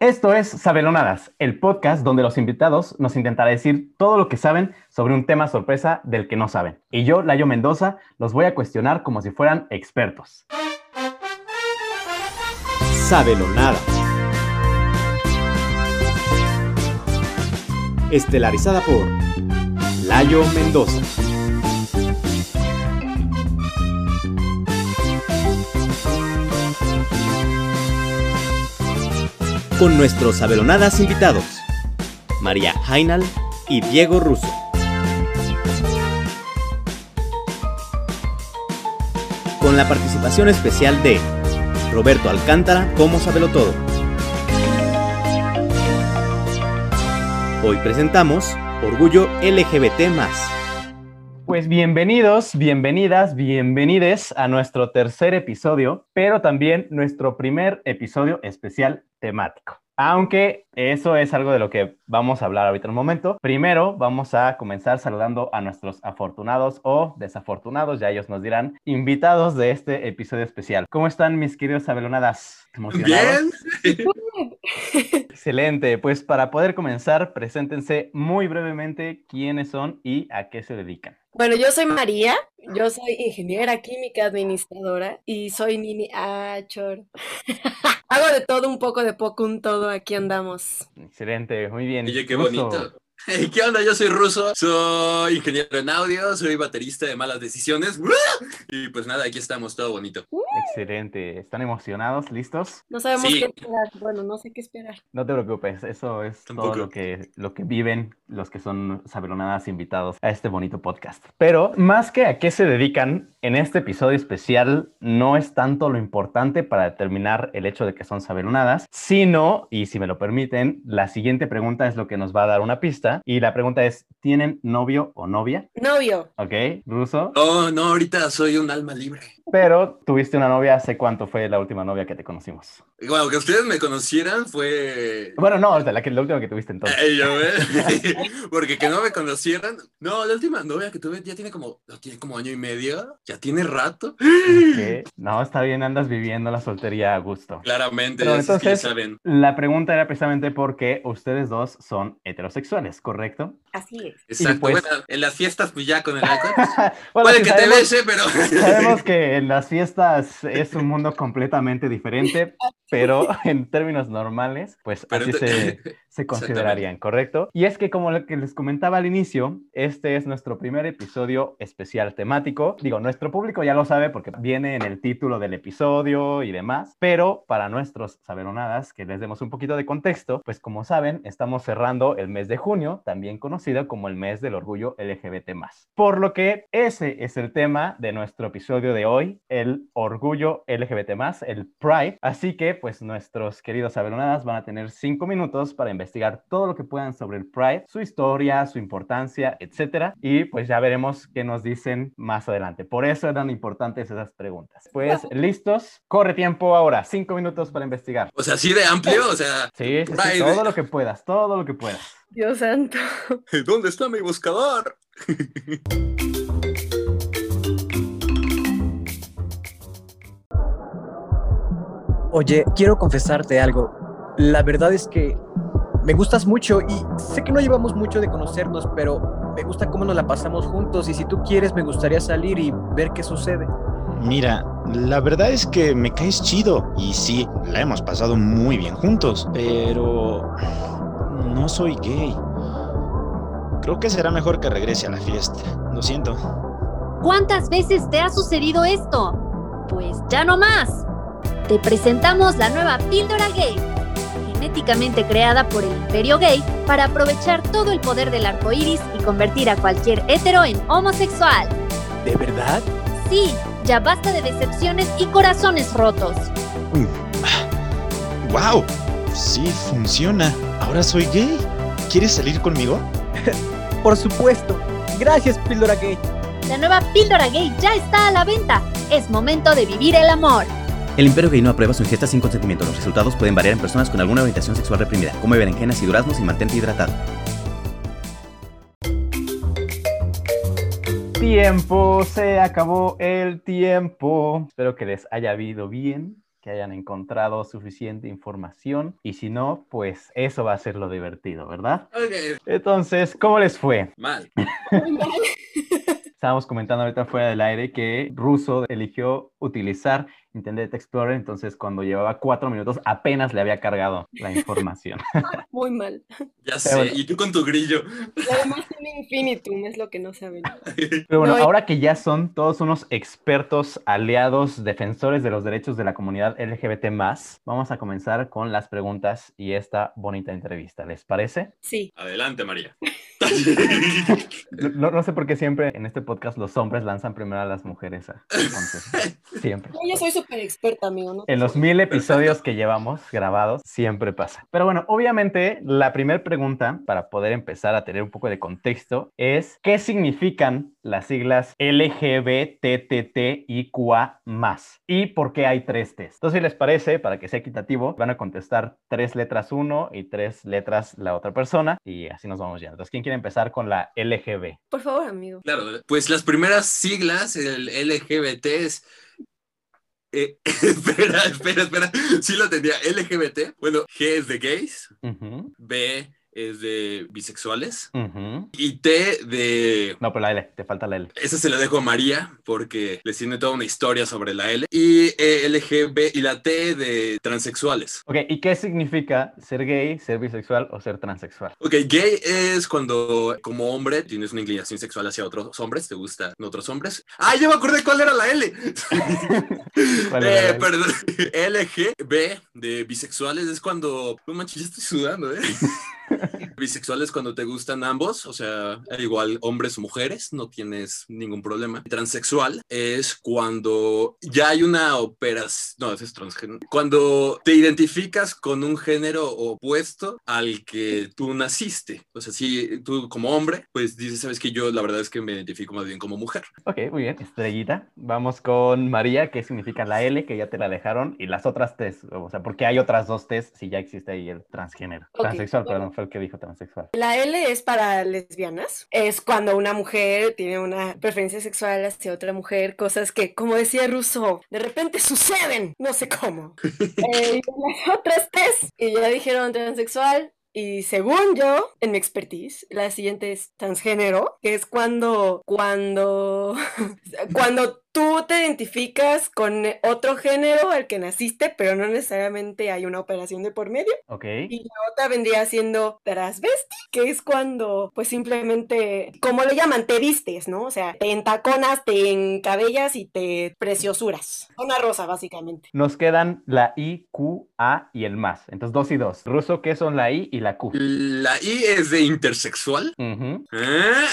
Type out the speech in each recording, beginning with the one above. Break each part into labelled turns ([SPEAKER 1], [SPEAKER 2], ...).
[SPEAKER 1] Esto es Sabelonadas, el podcast donde los invitados nos intentarán decir todo lo que saben sobre un tema sorpresa del que no saben. Y yo, Layo Mendoza, los voy a cuestionar como si fueran expertos.
[SPEAKER 2] Sabelonadas. Estelarizada por Layo Mendoza. Con nuestros Sabelonadas invitados, María Jainal y Diego Russo. Con la participación especial de Roberto Alcántara como Sabelo Todo. Hoy presentamos Orgullo LGBT.
[SPEAKER 1] Pues bienvenidos, bienvenidas, bienvenides a nuestro tercer episodio, pero también nuestro primer episodio especial temático. Aunque eso es algo de lo que vamos a hablar ahorita en un momento. Primero vamos a comenzar saludando a nuestros afortunados o desafortunados, ya ellos nos dirán, invitados de este episodio especial. ¿Cómo están mis queridos abelonadas?
[SPEAKER 3] Bien.
[SPEAKER 1] Excelente. Pues para poder comenzar, preséntense muy brevemente quiénes son y a qué se dedican.
[SPEAKER 4] Bueno, yo soy María, yo soy ingeniera química administradora y soy Nini Achor. Hago de todo, un poco de poco, un todo, aquí andamos.
[SPEAKER 1] Excelente, muy bien.
[SPEAKER 3] Oye, qué bonito. ¿Qué onda? Yo soy ruso, soy ingeniero en audio, soy baterista de malas decisiones. Y pues nada, aquí estamos, todo bonito.
[SPEAKER 1] Excelente. ¿Están emocionados? ¿Listos?
[SPEAKER 4] No sabemos qué esperar. Bueno, no sé qué esperar.
[SPEAKER 1] No te preocupes, eso es todo lo que, lo que viven los que son sabelonadas invitados a este bonito podcast. Pero más que a qué se dedican, en este episodio especial no es tanto lo importante para determinar el hecho de que son sabelonadas, sino, y si me lo permiten, la siguiente pregunta es lo que nos va a dar una pista y la pregunta es, ¿tienen novio o novia?
[SPEAKER 4] Novio.
[SPEAKER 1] Ok, ruso.
[SPEAKER 3] Oh, no, ahorita soy un alma libre.
[SPEAKER 1] Pero tuviste una novia, ¿hace cuánto fue la última novia que te conocimos?
[SPEAKER 3] Bueno, que ustedes me conocieran fue...
[SPEAKER 1] Bueno, no, la, la última que tuviste entonces.
[SPEAKER 3] Eh, yo, Porque que no me conocieran... No, la última novia que tuve ya tiene como, tiene como año y medio, ya tiene rato.
[SPEAKER 1] No, está bien, andas viviendo la soltería a gusto.
[SPEAKER 3] Claramente, entonces, saben.
[SPEAKER 1] La pregunta era precisamente porque ustedes dos son heterosexuales, ¿correcto?
[SPEAKER 4] Así es.
[SPEAKER 3] Exacto, pues bueno, en las fiestas pues ya con el alcohol. Puede que te bese, pero...
[SPEAKER 1] sabemos que en las fiestas es un mundo completamente diferente, pero en términos normales, pues así se, se considerarían, ¿correcto? Y es que como lo que les comentaba al inicio, este es nuestro primer episodio especial temático. Digo, nuestro público ya lo sabe porque viene en el título del episodio y demás, pero para nuestros saberonadas, que les demos un poquito de contexto, pues como saben, estamos cerrando el mes de junio, también conocido como el mes del orgullo LGBT+. Por lo que ese es el tema de nuestro episodio de hoy, el orgullo LGBT+, el Pride. Así que, pues nuestros queridos saberonadas van a tener cinco minutos para investigar todo lo que puedan sobre el Pride, su historia, su importancia, etcétera. Y pues ya veremos qué nos dicen más adelante. Por eso eran importantes esas preguntas. Pues listos, corre tiempo ahora, cinco minutos para investigar.
[SPEAKER 3] O sea, así de amplio, o sea.
[SPEAKER 1] Sí, todo lo que puedas, todo lo que puedas.
[SPEAKER 4] Dios santo.
[SPEAKER 3] ¿Dónde está mi buscador?
[SPEAKER 5] Oye, quiero confesarte algo. La verdad es que me gustas mucho y sé que no llevamos mucho de conocernos, pero me gusta cómo nos la pasamos juntos y si tú quieres me gustaría salir y ver qué sucede.
[SPEAKER 6] Mira, la verdad es que me caes chido y sí, la hemos pasado muy bien juntos, pero no soy gay. Creo que será mejor que regrese a la fiesta. Lo siento.
[SPEAKER 7] ¿Cuántas veces te ha sucedido esto? Pues ya no más. Te presentamos la nueva píldora gay genéticamente creada por el imperio gay para aprovechar todo el poder del arco iris y convertir a cualquier hetero en homosexual.
[SPEAKER 5] ¿De verdad?
[SPEAKER 7] Sí, ya basta de decepciones y corazones rotos.
[SPEAKER 6] ¡Wow! Sí, funciona. Ahora soy gay. ¿Quieres salir conmigo?
[SPEAKER 5] Por supuesto. Gracias, Píldora Gay.
[SPEAKER 7] La nueva Píldora Gay ya está a la venta. Es momento de vivir el amor.
[SPEAKER 2] El Imperio Gay no aprueba su ingesta sin consentimiento. Los resultados pueden variar en personas con alguna orientación sexual reprimida. Come berenjenas y duraznos y mantente hidratado.
[SPEAKER 1] Tiempo, se acabó el tiempo. Espero que les haya habido bien. Que hayan encontrado suficiente información y si no, pues eso va a ser lo divertido, ¿verdad?
[SPEAKER 3] Ok.
[SPEAKER 1] Entonces, ¿cómo les fue?
[SPEAKER 3] Mal.
[SPEAKER 1] Estábamos comentando ahorita fuera del aire que Russo eligió utilizar Internet Explorer, entonces cuando llevaba cuatro minutos apenas le había cargado la información.
[SPEAKER 4] Muy mal.
[SPEAKER 3] Ya sé, y tú con tu grillo.
[SPEAKER 4] Y además tiene infinitum, es lo que no saben.
[SPEAKER 1] Pero bueno,
[SPEAKER 4] No,
[SPEAKER 1] ahora que ya son todos unos expertos, aliados, defensores de los derechos de la comunidad LGBT+, vamos a comenzar con las preguntas y esta bonita entrevista. ¿Les parece?
[SPEAKER 4] Sí.
[SPEAKER 3] Adelante, María.
[SPEAKER 1] No, no sé por qué siempre en este podcast los hombres lanzan primero a las mujeres a contestar. Siempre.
[SPEAKER 4] Yo soy súper experta, amigo. ¿no?
[SPEAKER 1] En los mil episodios que llevamos grabados, siempre pasa. Pero bueno, obviamente, la primera pregunta, para poder empezar a tener un poco de contexto, es ¿qué significan las siglas LGBTTIQA+, y por qué hay tres T's? Entonces, si les parece, para que sea equitativo, van a contestar tres letras uno y tres letras la otra persona, y así nos vamos ya. Entonces, ¿quién quiere empezar con la LGB?
[SPEAKER 4] Por favor, amigo.
[SPEAKER 3] Claro, pues las primeras siglas, el LGBT es... eh, espera, espera, espera. Sí lo tenía. LGBT. Bueno, G es de gays. B es de bisexuales. Y T de...
[SPEAKER 1] No, pero la L, te falta la L.
[SPEAKER 3] Esa se la dejo a María porque les tiene toda una historia sobre la L. Y eh, LGB y la T de transexuales.
[SPEAKER 1] Ok, ¿y qué significa ser gay, ser bisexual o ser transexual?
[SPEAKER 3] Ok, gay es cuando como hombre tienes una inclinación sexual hacia otros hombres, te gustan otros hombres. Ah, ya me acordé cuál era la L.
[SPEAKER 1] ¿Cuál era la
[SPEAKER 3] Eh,
[SPEAKER 1] L?
[SPEAKER 3] perdón, LGB de bisexuales es cuando... No manches, ya estoy sudando, ¿eh? Bisexual es cuando te gustan ambos, o sea, igual hombres o mujeres, no tienes ningún problema. Transexual es cuando ya hay una operación, no, ese es transgénero. Cuando te identificas con un género opuesto al que tú naciste. O sea, si tú como hombre, pues dices, sabes que yo la verdad es que me identifico más bien como mujer.
[SPEAKER 1] Ok, muy bien. Estrellita. Vamos con María, ¿qué significa la L? Que ya te la dejaron. Y las otras T's. O sea, ¿por qué hay otras dos T's si ya existe ahí el transgénero?
[SPEAKER 4] Ok,
[SPEAKER 1] Transexual, perdón, fue el que dijo transexual.
[SPEAKER 4] La L es para lesbianas. Es cuando una mujer tiene una preferencia sexual hacia otra mujer, cosas que, como decía Russo, de repente suceden. No sé cómo. Eh, y las otras T's, y ya dijeron transexual. Y según yo, en mi expertise, la siguiente es transgénero, que es cuando, cuando, cuando tú te identificas con otro género al que naciste, pero no necesariamente hay una operación de por medio.
[SPEAKER 1] Ok.
[SPEAKER 4] Y la otra vendría siendo transvesti, que es cuando, pues simplemente, como le llaman, te vistes, ¿no? O sea, te entaconas, te encabellas y te preciosuras. Una rosa, básicamente.
[SPEAKER 1] Nos quedan la I, Q, A y el más. Entonces, dos y dos. Ruso, ¿qué son la I y la Q?
[SPEAKER 3] La I es de intersexual. Ah,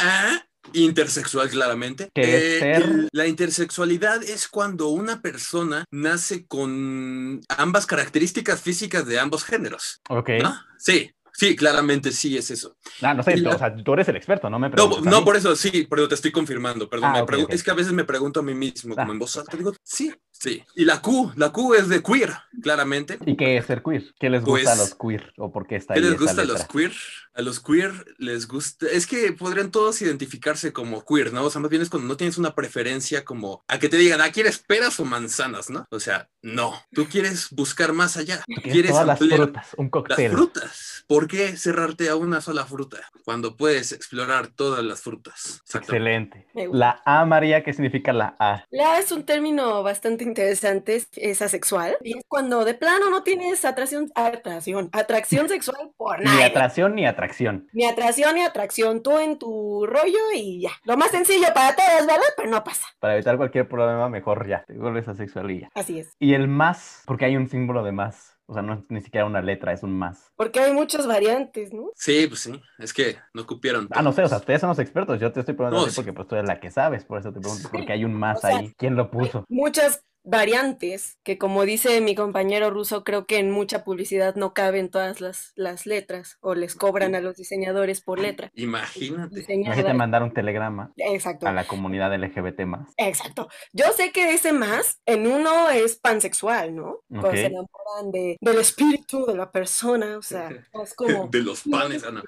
[SPEAKER 3] ah, Intersexual, claramente.
[SPEAKER 1] ¿Qué es ser?
[SPEAKER 3] l- La intersexualidad es cuando una persona nace con ambas características físicas de ambos géneros.
[SPEAKER 1] Ok.
[SPEAKER 3] ¿no? Sí, sí, claramente sí es eso.
[SPEAKER 1] Ah, no sé,
[SPEAKER 3] la-
[SPEAKER 1] o sea, tú eres el experto, no me preguntes
[SPEAKER 3] no por eso, sí, pero te estoy confirmando, perdón.
[SPEAKER 1] Ah.
[SPEAKER 3] Es que a veces me pregunto a mí mismo, como
[SPEAKER 1] Ah.
[SPEAKER 3] en voz alta, digo, sí, sí. Y la Q, la Q es de queer, claramente.
[SPEAKER 1] ¿Y qué es ser queer? ¿Qué les gusta a
[SPEAKER 3] Pues,
[SPEAKER 1] los queer? ¿O por qué está
[SPEAKER 3] ¿Qué
[SPEAKER 1] ahí
[SPEAKER 3] les
[SPEAKER 1] esa
[SPEAKER 3] gusta a los queer? A los queer les gusta. Es que podrían todos identificarse como queer, ¿no? O sea, más bien es cuando no tienes una preferencia como a que te digan, ah, ¿quieres peras o manzanas, no? O sea, no. Tú quieres buscar más allá.
[SPEAKER 1] Tú quieres
[SPEAKER 3] Quieres
[SPEAKER 1] todas las frutas, un
[SPEAKER 3] las
[SPEAKER 1] cóctel.
[SPEAKER 3] frutas. ¿Por qué cerrarte a una sola fruta cuando puedes explorar todas las frutas?
[SPEAKER 1] Excelente. La A, María, ¿qué significa la A?
[SPEAKER 4] La es un término bastante interesante, es- asexual. Y es cuando de plano no tienes atracción, atracción, atracción sexual por
[SPEAKER 1] Ni
[SPEAKER 4] nadie.
[SPEAKER 1] atracción ni atracción.
[SPEAKER 4] Ni atracción ni atracción. Tú en tu rollo y ya. Lo más sencillo para todos, ¿verdad? Pero no pasa.
[SPEAKER 1] Para evitar cualquier problema, mejor ya, te vuelves asexual y ya.
[SPEAKER 4] Así es.
[SPEAKER 1] Y el más, porque hay un símbolo de más. O sea, no es ni siquiera una letra, es un más.
[SPEAKER 4] Porque hay muchas variantes, ¿no?
[SPEAKER 3] Sí, pues sí. Es que no cupieron.
[SPEAKER 1] Ah, no sé, o sea, ustedes son los expertos. Yo te estoy preguntando
[SPEAKER 3] No,
[SPEAKER 1] a ti
[SPEAKER 3] sí.
[SPEAKER 1] porque pues tú eres la que sabes, por eso te pregunto, porque hay un más
[SPEAKER 4] O sea,
[SPEAKER 1] ahí. ¿Quién lo puso?
[SPEAKER 4] Muchas variantes que como dice mi compañero ruso, creo que en mucha publicidad no caben todas las, las letras o les cobran a los diseñadores por letra.
[SPEAKER 3] Imagínate.
[SPEAKER 1] Mandar un telegrama
[SPEAKER 4] Exacto.
[SPEAKER 1] a la comunidad LGBT más.
[SPEAKER 4] Exacto. Yo sé que ese más en uno es pansexual, ¿no? Cuando
[SPEAKER 1] Ok.
[SPEAKER 4] se enamoran de, del espíritu de la persona, o sea, es como
[SPEAKER 3] De los panes, ah, no.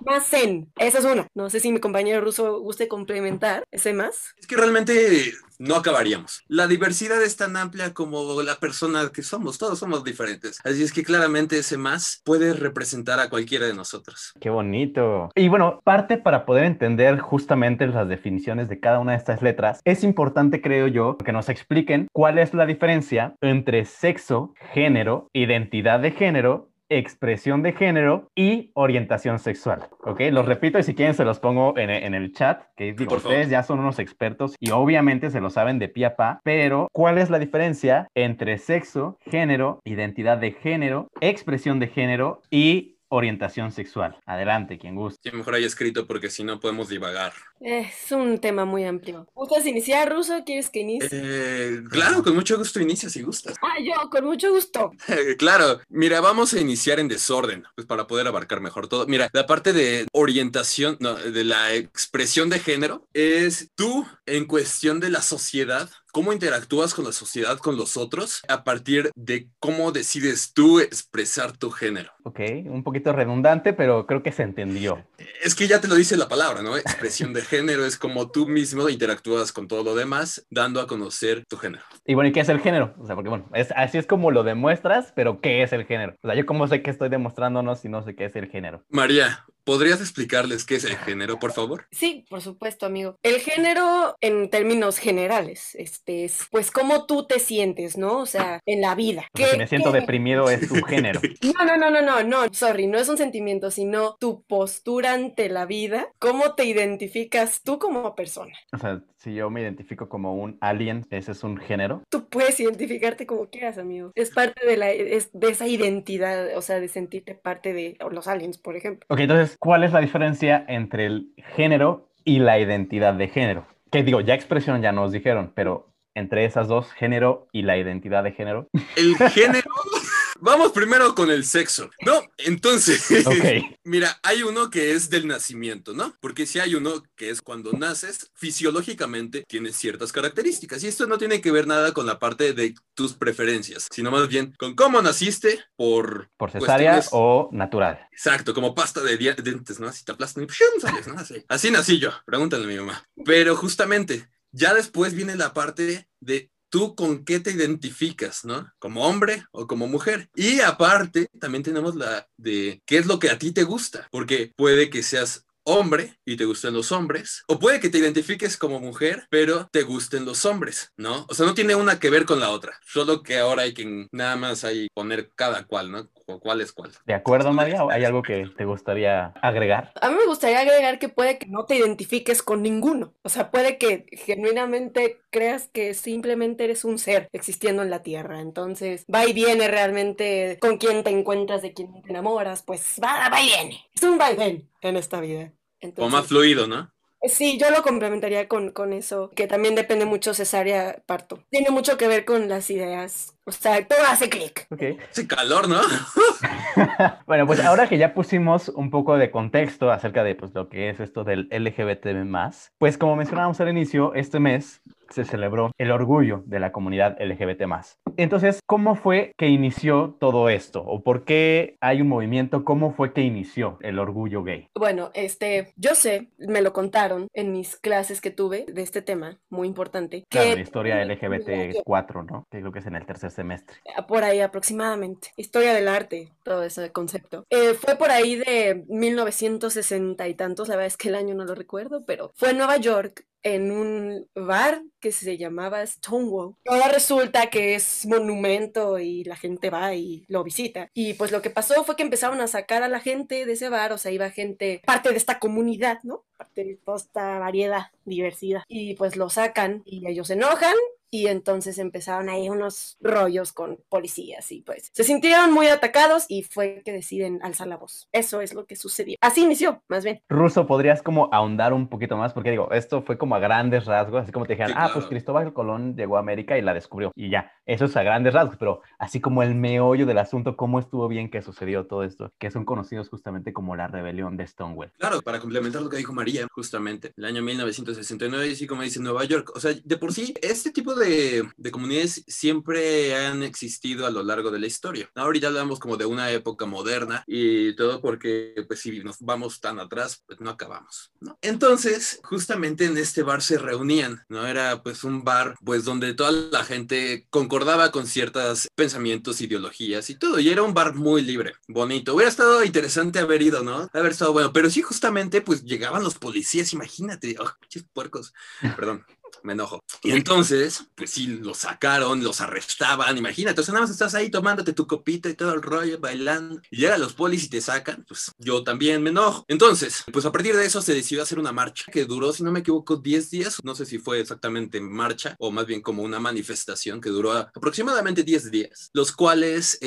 [SPEAKER 4] más zen. Esa es una. No sé si mi compañero ruso guste complementar ese más.
[SPEAKER 3] Es que realmente no acabaríamos. La diversidad es tan amplia como la persona que somos, todos somos diferentes. Así es que claramente ese más puede representar a cualquiera de nosotros.
[SPEAKER 1] Qué bonito. Y bueno, parte para poder entender justamente las definiciones de cada una de estas letras, es importante, creo yo, que nos expliquen cuál es la diferencia entre sexo, género, identidad de género expresión de género y orientación sexual. ¿Ok? Los repito y si quieren se los pongo en, el chat, que digo, ustedes ya son unos expertos y obviamente se lo saben de pie a pa, pero ¿cuál es la diferencia entre sexo, género, identidad de género, expresión de género y orientación sexual. Adelante, quien guste.
[SPEAKER 3] Sí, mejor haya escrito porque si no podemos divagar.
[SPEAKER 4] Es un tema muy amplio. ¿Gustas iniciar, Ruso? ¿Quieres que inicie?
[SPEAKER 3] Eh, claro, con mucho gusto inicia si gustas.
[SPEAKER 4] Ah, yo, con mucho gusto.
[SPEAKER 3] claro, mira, vamos a iniciar en desorden, pues para poder abarcar mejor todo. Mira, la parte de orientación, no, de la expresión de género, es tú en cuestión de la sociedad, cómo interactúas con la sociedad, con los otros, a partir de cómo decides tú expresar tu género.
[SPEAKER 1] Ok, un poquito redundante, pero creo que se entendió.
[SPEAKER 3] Es que ya te lo dice la palabra, ¿no? Expresión de género es como tú mismo interactúas con todo lo demás, dando a conocer tu género.
[SPEAKER 1] Y bueno, ¿y qué es el género? O sea, porque bueno, es, así es como lo demuestras, pero ¿qué es el género? O sea, yo cómo sé que estoy demostrándonos si no sé qué es el género.
[SPEAKER 3] María, ¿Podrías explicarles qué es el género, por favor?
[SPEAKER 4] Sí, por supuesto, amigo. El género, en términos generales, este es pues cómo tú te sientes, ¿no? O sea, en la vida.
[SPEAKER 1] Que si me siento deprimido es tu género.
[SPEAKER 4] No, no, no, no, no, no, sorry, no es un sentimiento, sino tu postura ante la vida, cómo te identificas tú como persona.
[SPEAKER 1] O sea, si yo me identifico como un alien, ese es un género.
[SPEAKER 4] Tú puedes identificarte como quieras, amigo. Es parte de la de esa identidad, o sea, de sentirte parte de los aliens, por ejemplo.
[SPEAKER 1] Ok, entonces ¿cuál es la diferencia entre el género y la identidad de género? Que digo, ya expresión ya nos dijeron, pero entre esas dos, género y la identidad de género.
[SPEAKER 3] El género Vamos primero con el sexo, ¿no? Entonces, mira, hay uno que es del nacimiento, ¿no? Porque si hay uno que es cuando naces, fisiológicamente tienes ciertas características. Y esto no tiene que ver nada con la parte de tus preferencias, sino más bien con cómo naciste por...
[SPEAKER 1] Por cesárea o natural.
[SPEAKER 3] Exacto, como pasta de dientes, ¿no? Así te aplastan y sales, ¿no? Así. Así nací yo, pregúntale a mi mamá. Pero justamente, ya después viene la parte de tú con qué te identificas, ¿no? Como hombre o como mujer. Y aparte, también tenemos la de qué es lo que a ti te gusta, porque puede que seas hombre y te gusten los hombres, o puede que te identifiques como mujer, pero te gusten los hombres, ¿no? O sea, no tiene una que ver con la otra, solo que ahora hay que nada más ahí poner cada cual, ¿no? ¿Cuál es cuál?
[SPEAKER 1] ¿De acuerdo, María? ¿Hay algo que te gustaría agregar?
[SPEAKER 4] A mí me gustaría agregar que puede que no te identifiques con ninguno. O sea, puede que genuinamente creas que simplemente eres un ser existiendo en la Tierra. Entonces, va y viene realmente con quién te encuentras, de quién te enamoras. Pues va, va y viene. Es un va y ven en esta vida.
[SPEAKER 3] o más fluido, ¿no?
[SPEAKER 4] Sí, yo lo complementaría con, con eso, que también depende mucho cesárea parto. Tiene mucho que ver con las ideas. O sea, todo hace clic.
[SPEAKER 1] Okay.
[SPEAKER 3] Hace calor, ¿no?
[SPEAKER 1] bueno, pues ahora que ya pusimos un poco de contexto acerca de pues, lo que es esto del LGBT+, pues como mencionábamos al inicio, este mes se celebró el orgullo de la comunidad LGBT Entonces, ¿cómo fue que inició todo esto? ¿O por qué hay un movimiento? ¿Cómo fue que inició el orgullo gay?
[SPEAKER 4] Bueno, este, yo sé, me lo contaron en mis clases que tuve de este tema, muy importante.
[SPEAKER 1] Claro, la historia LGBT 4, ¿no? Que creo que es en el tercer semestre.
[SPEAKER 4] Ah, por ahí aproximadamente. Historia del arte, todo ese concepto. Eh, fue por ahí de 1960 y tantos, la verdad es que el año no lo recuerdo, pero fue en Nueva York en un bar que se llamaba Stonewall. Ahora resulta que es monumento y la gente va y lo visita. Y pues lo que pasó fue que empezaron a sacar a la gente de ese bar, o sea, iba gente, parte de esta comunidad, ¿no? Parte de toda esta variedad, diversidad. Y pues lo sacan y ellos se enojan y entonces empezaron ahí unos rollos con policías y pues se sintieron muy atacados y fue que deciden alzar la voz. Eso es lo que sucedió. Así inició, más bien.
[SPEAKER 1] Ruso, ¿podrías como ahondar un poquito más? Porque digo, esto fue como a grandes rasgos, así como te dijeron, ah, pues Cristóbal Colón llegó a América y la descubrió y ya, eso es a grandes rasgos, pero así como el meollo del asunto, ¿cómo estuvo bien que sucedió todo esto? Que son conocidos justamente como la rebelión de Stonewall.
[SPEAKER 3] Claro, para complementar lo que dijo María, justamente, el año 1969, y como dice Nueva York, o sea, de por sí, este tipo de de, de, comunidades siempre han existido a lo largo de la historia. Ahorita hablamos como de una época moderna y todo porque, pues, si nos vamos tan atrás, pues no acabamos, ¿no? Entonces, justamente en este bar se reunían, ¿no? Era pues un bar, pues, donde toda la gente concordaba con ciertos pensamientos, ideologías y todo. Y era un bar muy libre, bonito. Hubiera estado interesante haber ido, ¿no? Haber estado bueno. Pero sí, justamente, pues llegaban los policías, imagínate. Oh, puercos. Perdón me enojo. Y entonces, pues sí, los sacaron, los arrestaban, imagínate, o sea, nada más estás ahí tomándote tu copita y todo el rollo, bailando, y llegan los polis y te sacan, pues yo también me enojo. Entonces, pues a partir de eso se decidió hacer una marcha que duró, si no me equivoco, 10 días, no sé si fue exactamente marcha o más bien como una manifestación que duró aproximadamente 10 días, los cuales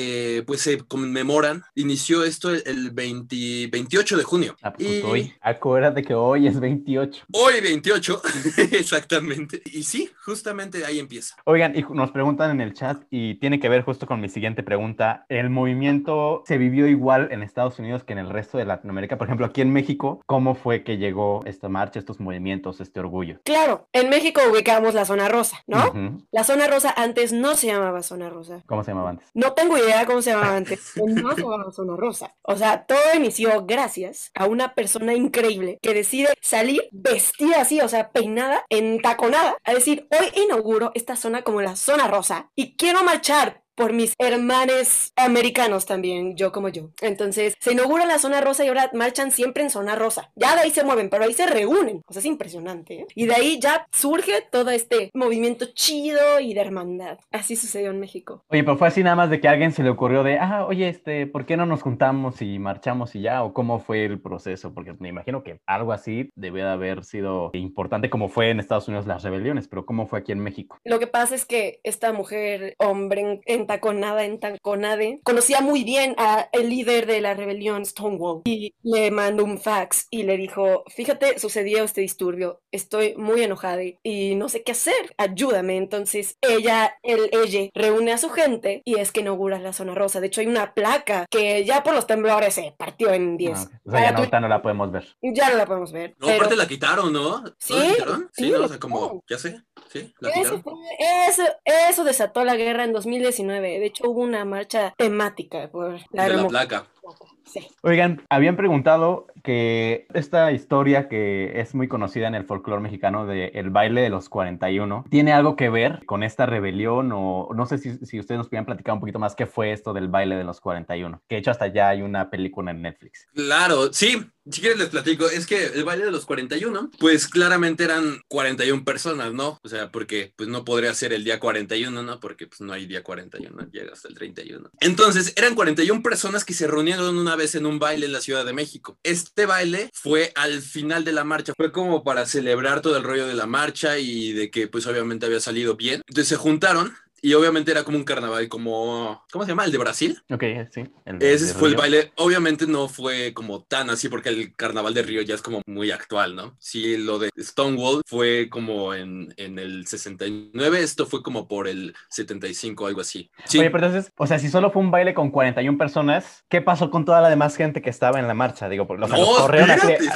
[SPEAKER 3] pues se conmemoran, inició esto el 20, 28 de junio.
[SPEAKER 1] Ah, pues y... hoy, acuérdate que hoy es 28.
[SPEAKER 3] Hoy 28, exactamente. Y sí, justamente ahí empieza.
[SPEAKER 1] Oigan, y nos preguntan en el chat y tiene que ver justo con mi siguiente pregunta. ¿El movimiento se vivió igual en Estados Unidos que en el resto de Latinoamérica? Por ejemplo, aquí en México, ¿cómo fue que llegó esta marcha, estos movimientos, este orgullo?
[SPEAKER 4] Claro, en México ubicamos la zona rosa, ¿no? La zona rosa antes no se llamaba zona rosa.
[SPEAKER 1] ¿Cómo se llamaba antes?
[SPEAKER 4] No tengo idea cómo se llamaba antes. no se llamaba zona rosa. O sea, todo inició gracias a una persona increíble que decide salir vestida así, o sea, peinada en taco nada, a decir, hoy inauguro esta zona como la zona rosa y quiero marchar por mis hermanos americanos también, yo como yo. Entonces, se inaugura la zona rosa y ahora marchan siempre en zona rosa. Ya de ahí se mueven, pero ahí se reúnen. O sea, es impresionante. ¿eh? Y de ahí ya surge todo este movimiento chido y de hermandad. Así sucedió en México.
[SPEAKER 1] Oye, pero fue así nada más de que a alguien se le ocurrió de, ah, oye, este, ¿por qué no nos juntamos y marchamos y ya? ¿O cómo fue el proceso? Porque me imagino que algo así debe de haber sido importante como fue en Estados Unidos las rebeliones, pero ¿cómo fue aquí en México?
[SPEAKER 4] Lo que pasa es que esta mujer, hombre en taconada en taconade, conocía muy bien a el líder de la rebelión Stonewall y le mandó un fax y le dijo, fíjate, sucedió este disturbio, estoy muy enojada y no sé qué hacer, ayúdame. Entonces ella, el, ella, reúne a su gente y es que inaugura la zona rosa. De hecho hay una placa que ya por los temblores se partió en 10. Ah,
[SPEAKER 1] o sea, ya no, no, la podemos ver.
[SPEAKER 4] Ya no la podemos ver.
[SPEAKER 3] No, aparte la quitaron, ¿no? ¿Sí? ¿La quitaron? Sí, no, o sea, como, ya sé, sí, la
[SPEAKER 4] eso, eso, eso desató la guerra en 2019 de hecho, hubo una marcha temática por
[SPEAKER 3] la, de la placa.
[SPEAKER 1] Oigan, habían preguntado que esta historia que es muy conocida en el folclore mexicano de el baile de los 41, ¿tiene algo que ver con esta rebelión o no sé si, si ustedes nos pudieran platicar un poquito más qué fue esto del baile de los 41? Que de hecho hasta ya hay una película en Netflix.
[SPEAKER 3] Claro, sí, si quieres les platico, es que el baile de los 41, pues claramente eran 41 personas, ¿no? O sea, porque pues no podría ser el día 41, ¿no? Porque pues no hay día 41, llega hasta el 31. Entonces, eran 41 personas que se una vez en un baile en la Ciudad de México. Este baile fue al final de la marcha, fue como para celebrar todo el rollo de la marcha y de que pues obviamente había salido bien. Entonces se juntaron y obviamente era como un carnaval, como. ¿Cómo se llama? ¿El de Brasil?
[SPEAKER 1] Ok, sí.
[SPEAKER 3] Ese fue el baile. Obviamente no fue como tan así, porque el carnaval de Río ya es como muy actual, ¿no? Sí, lo de Stonewall fue como en, en el 69, esto fue como por el 75, algo así.
[SPEAKER 1] Sí. Oye, pero entonces, o sea, si solo fue un baile con 41 personas, ¿qué pasó con toda la demás gente que estaba en la marcha? Digo, los, no,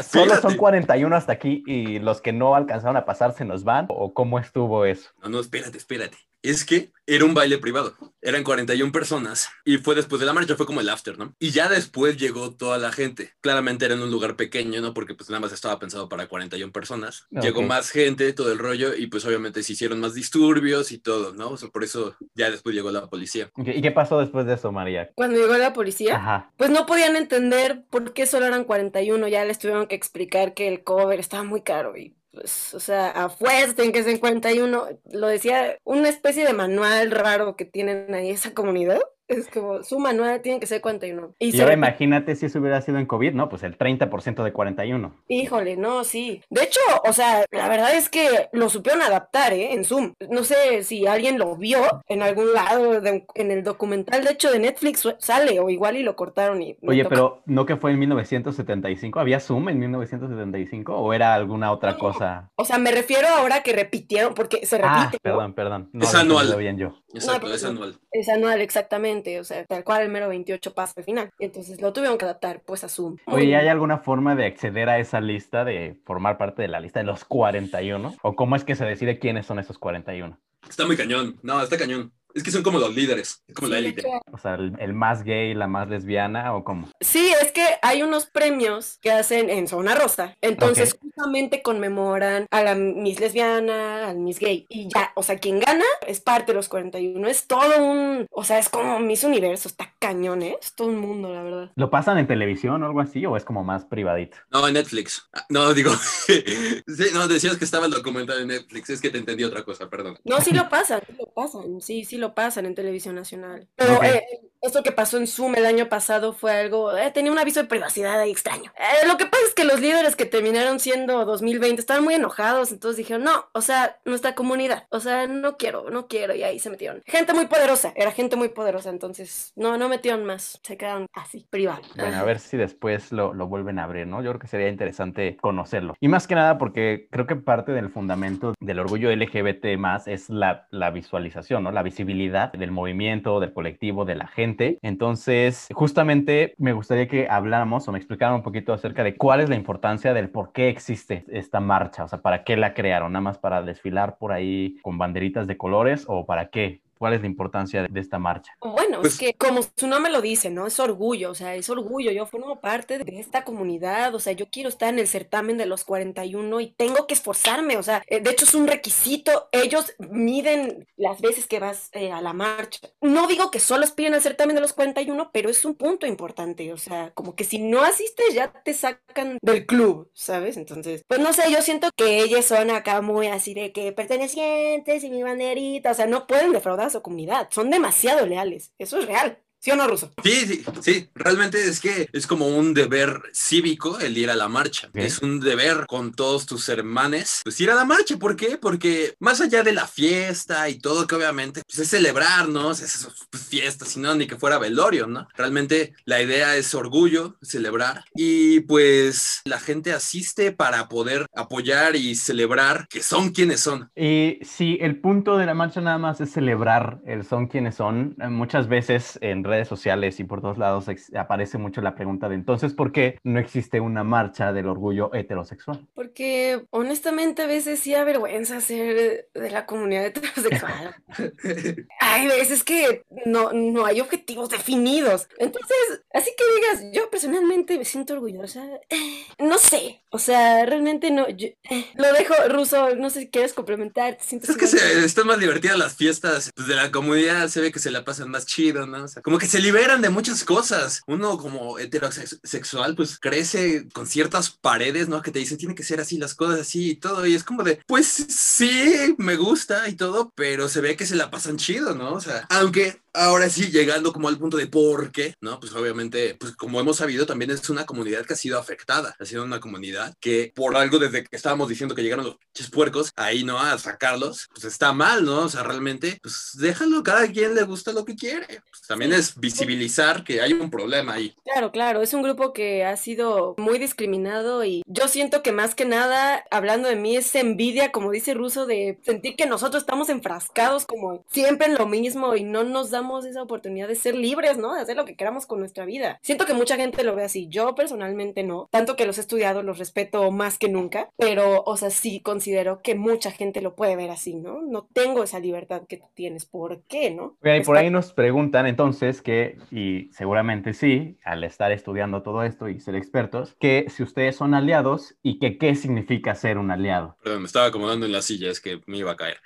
[SPEAKER 1] solo son 41 hasta aquí y los que no alcanzaron a pasar se nos van, ¿o cómo estuvo eso?
[SPEAKER 3] No, no, espérate, espérate es que era un baile privado. Eran 41 personas y fue después de la marcha, fue como el after, ¿no? Y ya después llegó toda la gente. Claramente era en un lugar pequeño, ¿no? Porque pues nada más estaba pensado para 41 personas. Llegó más gente, todo el rollo y pues obviamente se hicieron más disturbios y todo, ¿no? O sea, por eso ya después llegó la policía.
[SPEAKER 1] ¿Y qué pasó después de eso, María?
[SPEAKER 4] Cuando llegó la policía, pues no podían entender por qué solo eran 41. Ya les tuvieron que explicar que el cover estaba muy caro y pues, o sea, a fuerza en que se encuentra y uno, lo decía, una especie de manual raro que tienen ahí esa comunidad. Es como, su manual tiene que ser 41.
[SPEAKER 1] Y, y ahora imagínate si eso hubiera sido en COVID, ¿no? Pues el 30% de 41.
[SPEAKER 4] Híjole, no, sí. De hecho, o sea, la verdad es que lo supieron adaptar, ¿eh? En Zoom. No sé si alguien lo vio en algún lado, en el documental, de hecho, de Netflix sale, o igual y lo cortaron y...
[SPEAKER 1] Oye, pero ¿no que fue en 1975? ¿Había Zoom en 1975 o era alguna otra cosa?
[SPEAKER 4] O sea, me refiero ahora que repitieron, porque se
[SPEAKER 1] ah,
[SPEAKER 4] repite.
[SPEAKER 1] perdón, perdón.
[SPEAKER 3] No es anual.
[SPEAKER 1] Bien yo.
[SPEAKER 3] Exacto, es anual.
[SPEAKER 4] Es anual, exactamente. O sea, tal cual el mero 28 pasa al final. Entonces lo tuvieron que adaptar pues a Zoom.
[SPEAKER 1] Oye, ¿hay alguna forma de acceder a esa lista, de formar parte de la lista de los 41? ¿O cómo es que se decide quiénes son esos 41?
[SPEAKER 3] Está muy cañón. No, está cañón. Es que son como los líderes, como la élite.
[SPEAKER 1] O sea, el, más gay, la más lesbiana o cómo.
[SPEAKER 4] Sí, es que hay unos premios que hacen en Zona Rosa. Entonces, justamente conmemoran a la Miss Lesbiana, al Miss Gay. Y ya, o sea, quien gana es parte de los 41. Es todo un. O sea, es como Miss Universo. Está cañón, ¿eh? Es todo un mundo, la verdad.
[SPEAKER 1] ¿Lo pasan en televisión o algo así? ¿O es como más privadito?
[SPEAKER 3] No, en Netflix. Ah, no, digo. sí, no, decías que estaba el documental en Netflix. Es que te entendí otra cosa, perdón.
[SPEAKER 4] No, sí lo pasan, sí lo pasan. Sí, sí lo pasan en televisión nacional. Pero eh, esto que pasó en Zoom el año pasado fue algo, eh, tenía un aviso de privacidad ahí extraño. Eh, lo que pasa es que los líderes que terminaron siendo 2020 estaban muy enojados, entonces dijeron, no, o sea, nuestra comunidad, o sea, no quiero, no quiero, y ahí se metieron. Gente muy poderosa, era gente muy poderosa, entonces no, no metieron más, se quedaron así, privados.
[SPEAKER 1] Bueno, a ver si después lo, lo vuelven a abrir, ¿no? Yo creo que sería interesante conocerlo. Y más que nada porque creo que parte del fundamento del orgullo LGBT más es la, la visualización, ¿no? La visibilidad del movimiento, del colectivo, de la gente. Entonces, justamente me gustaría que habláramos o me explicaran un poquito acerca de cuál es la importancia del por qué existe esta marcha, o sea, para qué la crearon, nada más para desfilar por ahí con banderitas de colores o para qué ¿Cuál es la importancia de esta marcha?
[SPEAKER 4] Bueno, es pues que como su nombre lo dice, ¿no? Es orgullo, o sea, es orgullo. Yo formo parte de esta comunidad, o sea, yo quiero estar en el certamen de los 41 y tengo que esforzarme, o sea, eh, de hecho es un requisito. Ellos miden las veces que vas eh, a la marcha. No digo que solo piden el certamen de los 41, pero es un punto importante, o sea, como que si no asistes ya te sacan del club, ¿sabes? Entonces, pues no sé, yo siento que ellos son acá muy así de que pertenecientes y mi banderita, o sea, no pueden defraudar su comunidad. Son demasiado leales. Eso es real. ¿Sí o no, Ruso?
[SPEAKER 3] Sí, sí, sí. Realmente es que es como un deber cívico el ir a la marcha. Es un deber con todos tus hermanes, pues ir a la marcha. ¿Por qué? Porque más allá de la fiesta y todo, que obviamente pues, es celebrar, ¿no? Es pues, fiesta, sino ni que fuera velorio, ¿no? Realmente la idea es orgullo, celebrar. Y pues la gente asiste para poder apoyar y celebrar que son quienes son.
[SPEAKER 1] Y si el punto de la marcha nada más es celebrar el son quienes son, eh, muchas veces en redes sociales y por todos lados aparece mucho la pregunta de entonces, ¿por qué no existe una marcha del orgullo heterosexual?
[SPEAKER 4] Porque honestamente a veces sí avergüenza ser de la comunidad heterosexual. hay veces que no, no hay objetivos definidos. Entonces, así que digas, yo personalmente me siento orgullosa. Eh, no sé, o sea, realmente no. Eh, lo dejo, Ruso, no sé si quieres complementar.
[SPEAKER 3] es que están más divertidas las fiestas pues, de la comunidad, se ve que se la pasan más chido, ¿no? O sea, como que se liberan de muchas cosas. Uno como heterosexual, pues crece con ciertas paredes, ¿no? Que te dicen, tiene que ser así, las cosas así y todo. Y es como de, pues sí, me gusta y todo, pero se ve que se la pasan chido, ¿no? O sea, aunque ahora sí, llegando como al punto de por qué, ¿no? Pues obviamente, pues como hemos sabido, también es una comunidad que ha sido afectada, ha sido una comunidad que por algo desde que estábamos diciendo que llegaron los puercos, ahí no a sacarlos, pues está mal, ¿no? O sea, realmente, pues déjalo, cada quien le gusta lo que quiere. Pues también es visibilizar que hay un problema ahí.
[SPEAKER 4] Claro, claro, es un grupo que ha sido muy discriminado y yo siento que más que nada, hablando de mí, es envidia, como dice Russo, de sentir que nosotros estamos enfrascados como siempre en lo mismo y no nos damos esa oportunidad de ser libres, ¿no? De hacer lo que queramos con nuestra vida. Siento que mucha gente lo ve así. Yo personalmente no. Tanto que los he estudiado, los respeto más que nunca. Pero, o sea, sí considero que mucha gente lo puede ver así, ¿no? No tengo esa libertad que tú tienes. ¿Por qué, no?
[SPEAKER 1] Y por ahí nos preguntan entonces que, y seguramente sí, al estar estudiando todo esto y ser expertos, que si ustedes son aliados y que qué significa ser un aliado.
[SPEAKER 3] Perdón, me estaba acomodando en la silla, es que me iba a caer.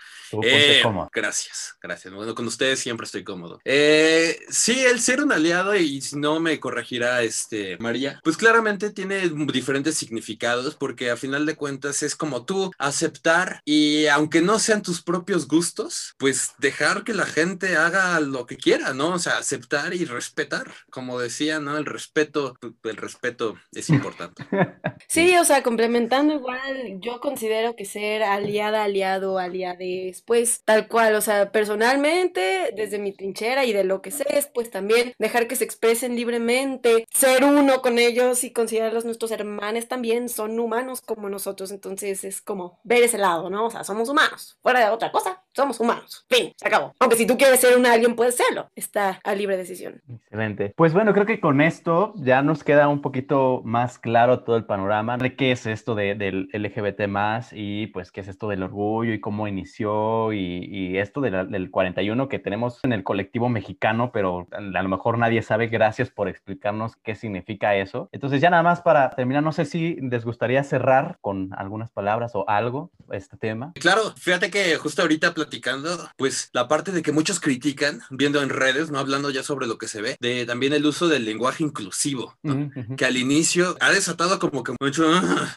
[SPEAKER 3] Eh, gracias, gracias. Bueno, con ustedes siempre estoy cómodo. Eh, sí, el ser un aliado, y si no me corregirá este, María, pues claramente tiene diferentes significados porque a final de cuentas es como tú aceptar y aunque no sean tus propios gustos, pues dejar que la gente haga lo que quiera, ¿no? O sea, aceptar y respetar, como decía, ¿no? El respeto, el respeto es importante.
[SPEAKER 4] Sí, o sea, complementando igual, yo considero que ser aliada, aliado, aliades, pues tal cual, o sea, personalmente, desde mi trinchera, y de lo que sé es pues también dejar que se expresen libremente, ser uno con ellos y considerarlos nuestros hermanos también, son humanos como nosotros, entonces es como ver ese lado, ¿no? O sea, somos humanos, fuera de otra cosa, somos humanos, fin, se acabó. Aunque si tú quieres ser un alguien, puedes serlo, está a libre decisión.
[SPEAKER 1] Excelente. Pues bueno, creo que con esto ya nos queda un poquito más claro todo el panorama de qué es esto de, del LGBT más y pues qué es esto del orgullo y cómo inició y, esto de la, del 41 que tenemos en el colectivo mexicano, pero a lo mejor nadie sabe. Gracias por explicarnos qué significa eso. Entonces ya nada más para terminar, no sé si les gustaría cerrar con algunas palabras o algo este tema.
[SPEAKER 3] Claro, fíjate que justo ahorita platicando, pues la parte de que muchos critican, viendo en redes, no hablando ya sobre lo que se ve, de también el uso del lenguaje inclusivo, ¿no? que al inicio ha desatado como que mucho,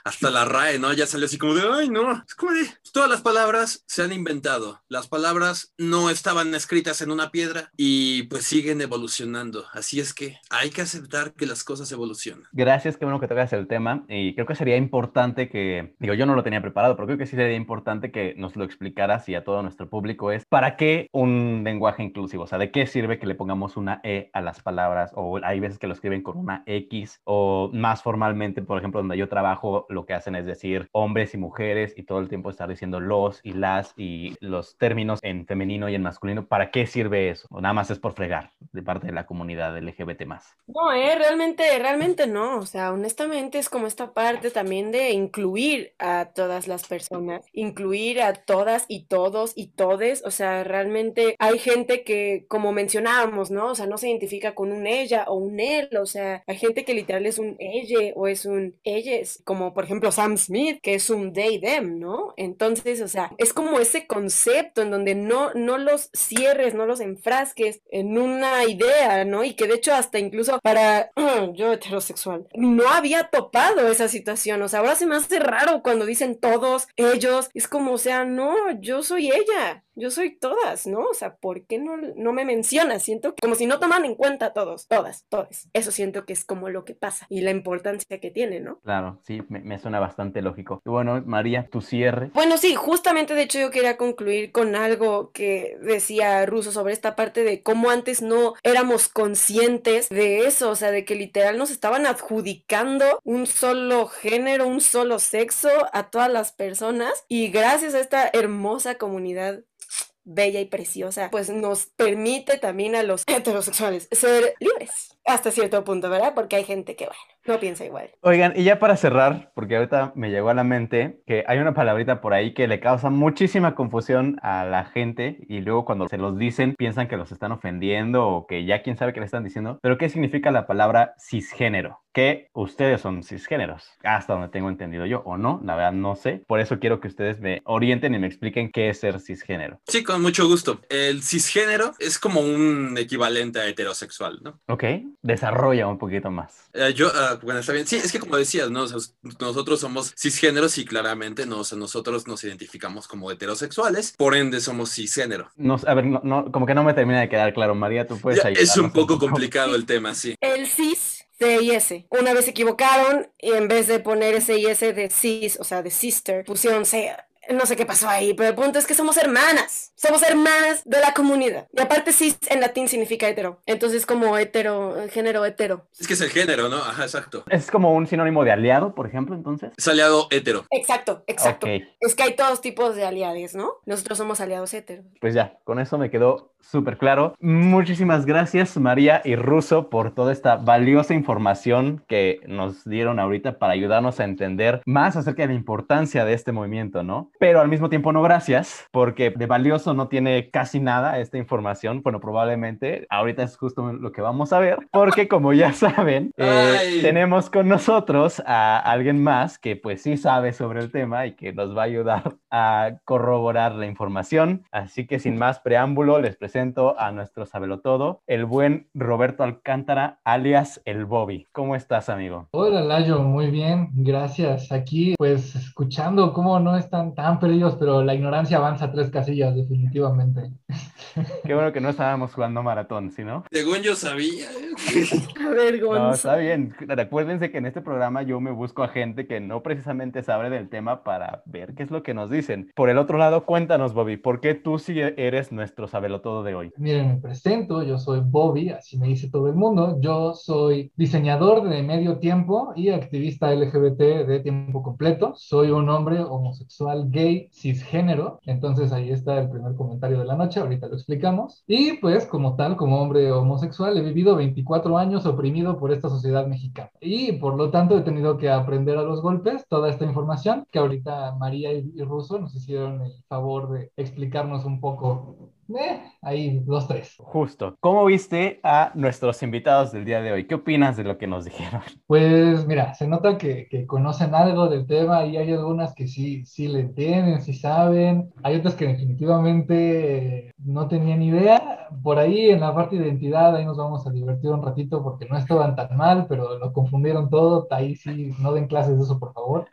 [SPEAKER 3] hasta la RAE, ¿no? Ya salió así como de, ay, no, es como de, todas las palabras se han inventado, las palabras no estaban escritas en una piedra y pues siguen evolucionando, así es que hay que aceptar que las cosas evolucionan.
[SPEAKER 1] Gracias, qué bueno que tocas el tema y creo que sería importante que, digo, yo no lo tenía preparado, pero creo que sí sería importante que nos lo explicaras y a todo nuestro público es, ¿para qué un lenguaje inclusivo? O sea, ¿de qué sirve que le pongamos una E a las palabras? O hay veces que lo escriben con una X o más formalmente, por ejemplo, donde yo trabajo, lo que hacen es decir hombres y mujeres y todo el tiempo estar diciendo los y las y los términos en femenino y en masculino. ¿Para qué sirve eso? O nada más es por fregar de parte de la comunidad LGBT más.
[SPEAKER 4] No, eh, realmente, realmente no. O sea, honestamente es como esta parte también de incluir a todas las personas, incluir a todas y todos y todes. O sea, realmente hay gente que, como mencionábamos, ¿no? O sea, no se identifica con un ella o un él. O sea, hay gente que literal es un ella o es un ellas, como por ejemplo Sam Smith, que es un they, them, ¿no? Entonces, o sea, es como ese concepto en donde no, no los cierres, no los enfrasques en una idea, ¿no? Y que de hecho hasta incluso para yo heterosexual no había topado esa situación, o sea, ahora se me hace raro cuando dicen todos, ellos, es como, o sea, no, yo soy ella, yo soy todas, ¿no? O sea, ¿por qué no, no me mencionas? Siento como si no toman en cuenta todos, todas, todas. Eso siento que es como lo que pasa y la importancia que tiene, ¿no?
[SPEAKER 1] Claro, sí, me, me suena bastante lógico. Y bueno, María, tu cierre.
[SPEAKER 4] Bueno, sí, justamente de hecho yo quería concluir con algo que decía Russo sobre esta parte de cómo antes no éramos conscientes de eso, o sea, de que literal nos estaban adjudicando un solo género, un solo sexo a todas las personas y gracias a esta hermosa comunidad bella y preciosa, pues nos permite también a los heterosexuales ser libres hasta cierto punto, ¿verdad? Porque hay gente que, bueno, no piensa igual.
[SPEAKER 1] Oigan, y ya para cerrar, porque ahorita me llegó a la mente que hay una palabrita por ahí que le causa muchísima confusión a la gente y luego cuando se los dicen piensan que los están ofendiendo o que ya quién sabe qué le están diciendo. Pero ¿qué significa la palabra cisgénero? Que ustedes son cisgéneros, hasta donde tengo entendido yo, o no, la verdad no sé. Por eso quiero que ustedes me orienten y me expliquen qué es ser cisgénero.
[SPEAKER 3] Sí, con mucho gusto. El cisgénero es como un equivalente a heterosexual, ¿no?
[SPEAKER 1] Ok, desarrolla un poquito más.
[SPEAKER 3] Eh, yo, uh, bueno, está bien. Sí, es que como decías, ¿no? O sea, nosotros somos cisgéneros y claramente no, o sea, nosotros nos identificamos como heterosexuales, por ende somos cisgénero.
[SPEAKER 1] No, a ver, no, no, como que no me termina de quedar claro, María, tú puedes
[SPEAKER 3] Ya, Es un poco complicado el tema, sí.
[SPEAKER 4] El cis C y S. Una vez se equivocaron y en vez de poner ese y S de cis, o sea, de sister, pusieron C. No sé qué pasó ahí, pero el punto es que somos hermanas. Somos hermanas de la comunidad. Y aparte cis en latín significa hetero. Entonces como hetero, género hetero.
[SPEAKER 3] Es que es el género, ¿no? Ajá, exacto.
[SPEAKER 1] Es como un sinónimo de aliado, por ejemplo, entonces.
[SPEAKER 3] Es aliado hetero.
[SPEAKER 4] Exacto, exacto.
[SPEAKER 1] Ok.
[SPEAKER 4] Es que hay todos tipos de aliados, ¿no? Nosotros somos aliados heteros.
[SPEAKER 1] Pues ya, con eso me quedó súper claro. Muchísimas gracias, María y Russo, por toda esta valiosa información que nos dieron ahorita para ayudarnos a entender más acerca de la importancia de este movimiento, ¿no? Pero al mismo tiempo no gracias, porque de valioso no tiene casi nada esta información. Bueno, probablemente ahorita es justo lo que vamos a ver, porque como ya saben, eh, tenemos con nosotros a alguien más que pues sí sabe sobre el tema y que nos va a ayudar a corroborar la información. Así que sin más preámbulo, les presento a nuestro sabelotodo, el buen Roberto Alcántara, alias el Bobby. ¿Cómo estás, amigo?
[SPEAKER 8] Hola Layo, muy bien, gracias. Aquí pues escuchando cómo no están tan perdidos, pero la ignorancia avanza tres casillas definitivamente.
[SPEAKER 1] Qué bueno que no estábamos jugando maratón, ¿sí no?
[SPEAKER 3] Según yo sabía. ¿eh?
[SPEAKER 4] A ver,
[SPEAKER 1] No, está bien. Recuérdense que en este programa yo me busco a gente que no precisamente sabe del tema para ver qué es lo que nos dicen. Por el otro lado, cuéntanos, Bobby, ¿por qué tú sí eres nuestro sabelotodo de hoy?
[SPEAKER 8] Miren, me presento, yo soy Bobby, así me dice todo el mundo. Yo soy diseñador de medio tiempo y activista LGBT de tiempo completo. Soy un hombre homosexual, gay, cisgénero. Entonces ahí está el primer comentario de la noche, ahorita lo explicamos. Y pues como tal, como hombre homosexual, he vivido 24 años oprimido por esta sociedad mexicana. Y por lo tanto he tenido que aprender a los golpes toda esta información que ahorita María y Russo nos hicieron el favor de explicarnos un poco eh, ahí, dos, tres.
[SPEAKER 1] Justo. ¿Cómo viste a nuestros invitados del día de hoy? ¿Qué opinas de lo que nos dijeron?
[SPEAKER 8] Pues mira, se nota que, que conocen algo del tema y hay algunas que sí, sí le entienden, sí saben. Hay otras que definitivamente no tenían idea. Por ahí en la parte de identidad, ahí nos vamos a divertir un ratito porque no estaban tan mal, pero lo confundieron todo. Ahí sí, no den clases de eso, por favor.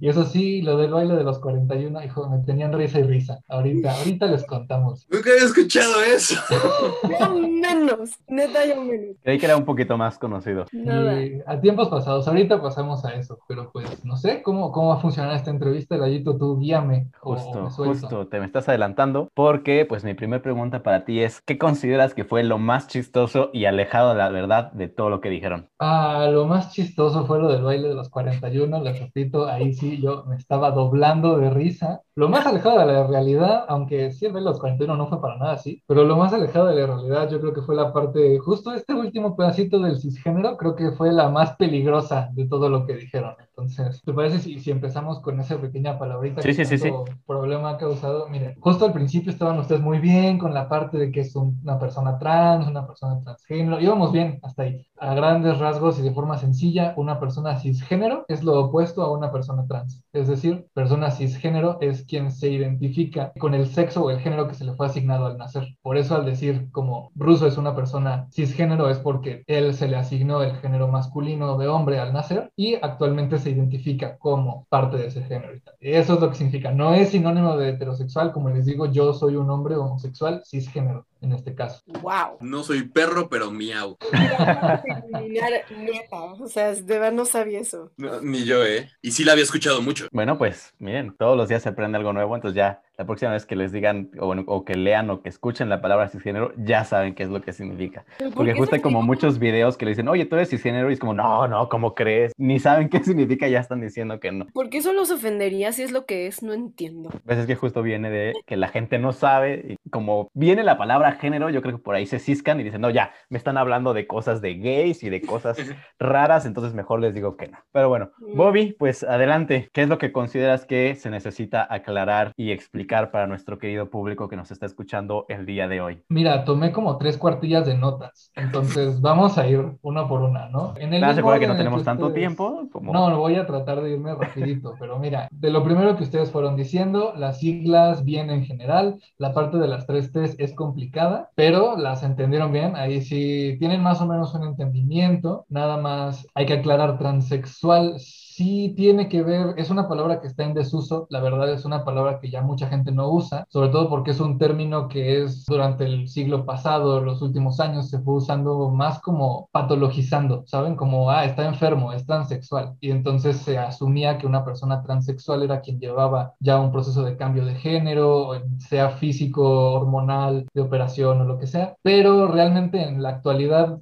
[SPEAKER 8] Y eso sí, lo del baile de los 41, hijo, me tenían risa y risa. Ahorita, ahorita les contamos.
[SPEAKER 3] Nunca había escuchado eso.
[SPEAKER 4] Yo menos, neta, yo menos.
[SPEAKER 1] Creí que era un poquito más conocido.
[SPEAKER 8] Y a tiempos pasados, ahorita pasamos a eso, pero pues no sé cómo, cómo va a funcionar esta entrevista, Gallito, tú guíame. o
[SPEAKER 1] Justo, justo, te me estás adelantando porque pues mi primera pregunta para ti es, ¿qué consideras que fue lo más chistoso y alejado de la verdad de todo lo que dijeron?
[SPEAKER 8] Ah, lo más chistoso fue lo del baile de los 41, les repito, ahí sí yo me estaba doblando de risa. Lo más alejado de la realidad, aunque de los 41 no fue para nada así, pero lo más alejado de la realidad yo creo que fue la parte, justo este último pedacito del cisgénero, creo que fue la más peligrosa de todo lo que dijeron. Entonces, ¿te parece si, si empezamos con esa pequeña palabrita
[SPEAKER 1] Sí,
[SPEAKER 8] que
[SPEAKER 1] sí, sí,
[SPEAKER 8] problema ha causado? Miren, justo al principio estaban ustedes muy bien con la parte de que es un- una persona trans, una persona transgénero, íbamos bien hasta ahí. A grandes rasgos y de forma sencilla, una persona cisgénero es lo opuesto a una persona trans. Es decir, persona cisgénero es quien se identifica con el sexo o el género que se le fue asignado al nacer. Por eso al decir como Russo es una persona cisgénero es porque él se le asignó el género masculino de hombre al nacer y actualmente se identifica como parte de ese género. Eso es lo que significa. No es sinónimo de heterosexual, como les digo, yo soy un hombre homosexual cisgénero en este caso.
[SPEAKER 4] Wow.
[SPEAKER 3] No soy perro, pero miau.
[SPEAKER 4] Neta, o sea, de verdad no sabía eso.
[SPEAKER 3] No, ni yo, ¿eh? Y sí la había escuchado mucho.
[SPEAKER 1] Bueno, pues miren, todos los días se aprende algo nuevo, entonces ya la próxima vez que les digan o, bueno, o que lean o que escuchen la palabra cisgénero, ya saben qué es lo que significa.
[SPEAKER 4] ¿Pero por
[SPEAKER 1] Porque justo hay como muchos videos que le dicen, oye, tú eres cisgénero, y es como, no, no, ¿cómo crees? Ni saben qué significa, ya están diciendo que no.
[SPEAKER 4] ¿Por qué eso los ofendería si es lo que es? No entiendo.
[SPEAKER 1] Pues es que justo viene de que la gente no sabe, y como viene la palabra género, yo creo que por ahí se ciscan y dicen, no, ya, me están hablando de cosas de gays y de cosas raras, entonces mejor les digo que no. Pero bueno,
[SPEAKER 4] Mm.
[SPEAKER 1] Bobby, pues adelante, ¿qué es lo que consideras que se necesita aclarar y explicar para nuestro querido público que nos está escuchando el día de hoy?
[SPEAKER 8] Mira, tomé como tres cuartillas de notas, entonces vamos a ir una por una, ¿no? En el
[SPEAKER 1] Claro, se que no tenemos tanto
[SPEAKER 8] ustedes-
[SPEAKER 1] tiempo como...
[SPEAKER 8] No, voy a tratar de irme rapidito, pero mira, de lo primero que ustedes fueron diciendo, las siglas bien en general, la parte de las tres T's es complicada, pero las entendieron bien, ahí sí tienen más o menos un entendimiento, nada más hay que aclarar transexual. Sí tiene que ver, es una palabra que está en desuso, la verdad es una palabra que ya mucha gente no usa, sobre todo porque es un término que es durante el siglo pasado, los últimos años, se fue usando más como patologizando, ¿saben? Como, ah, está enfermo, es transexual. Y entonces se asumía que una persona transexual era quien llevaba ya un proceso de cambio de género, sea físico, hormonal, de operación o lo que sea. Pero realmente en la actualidad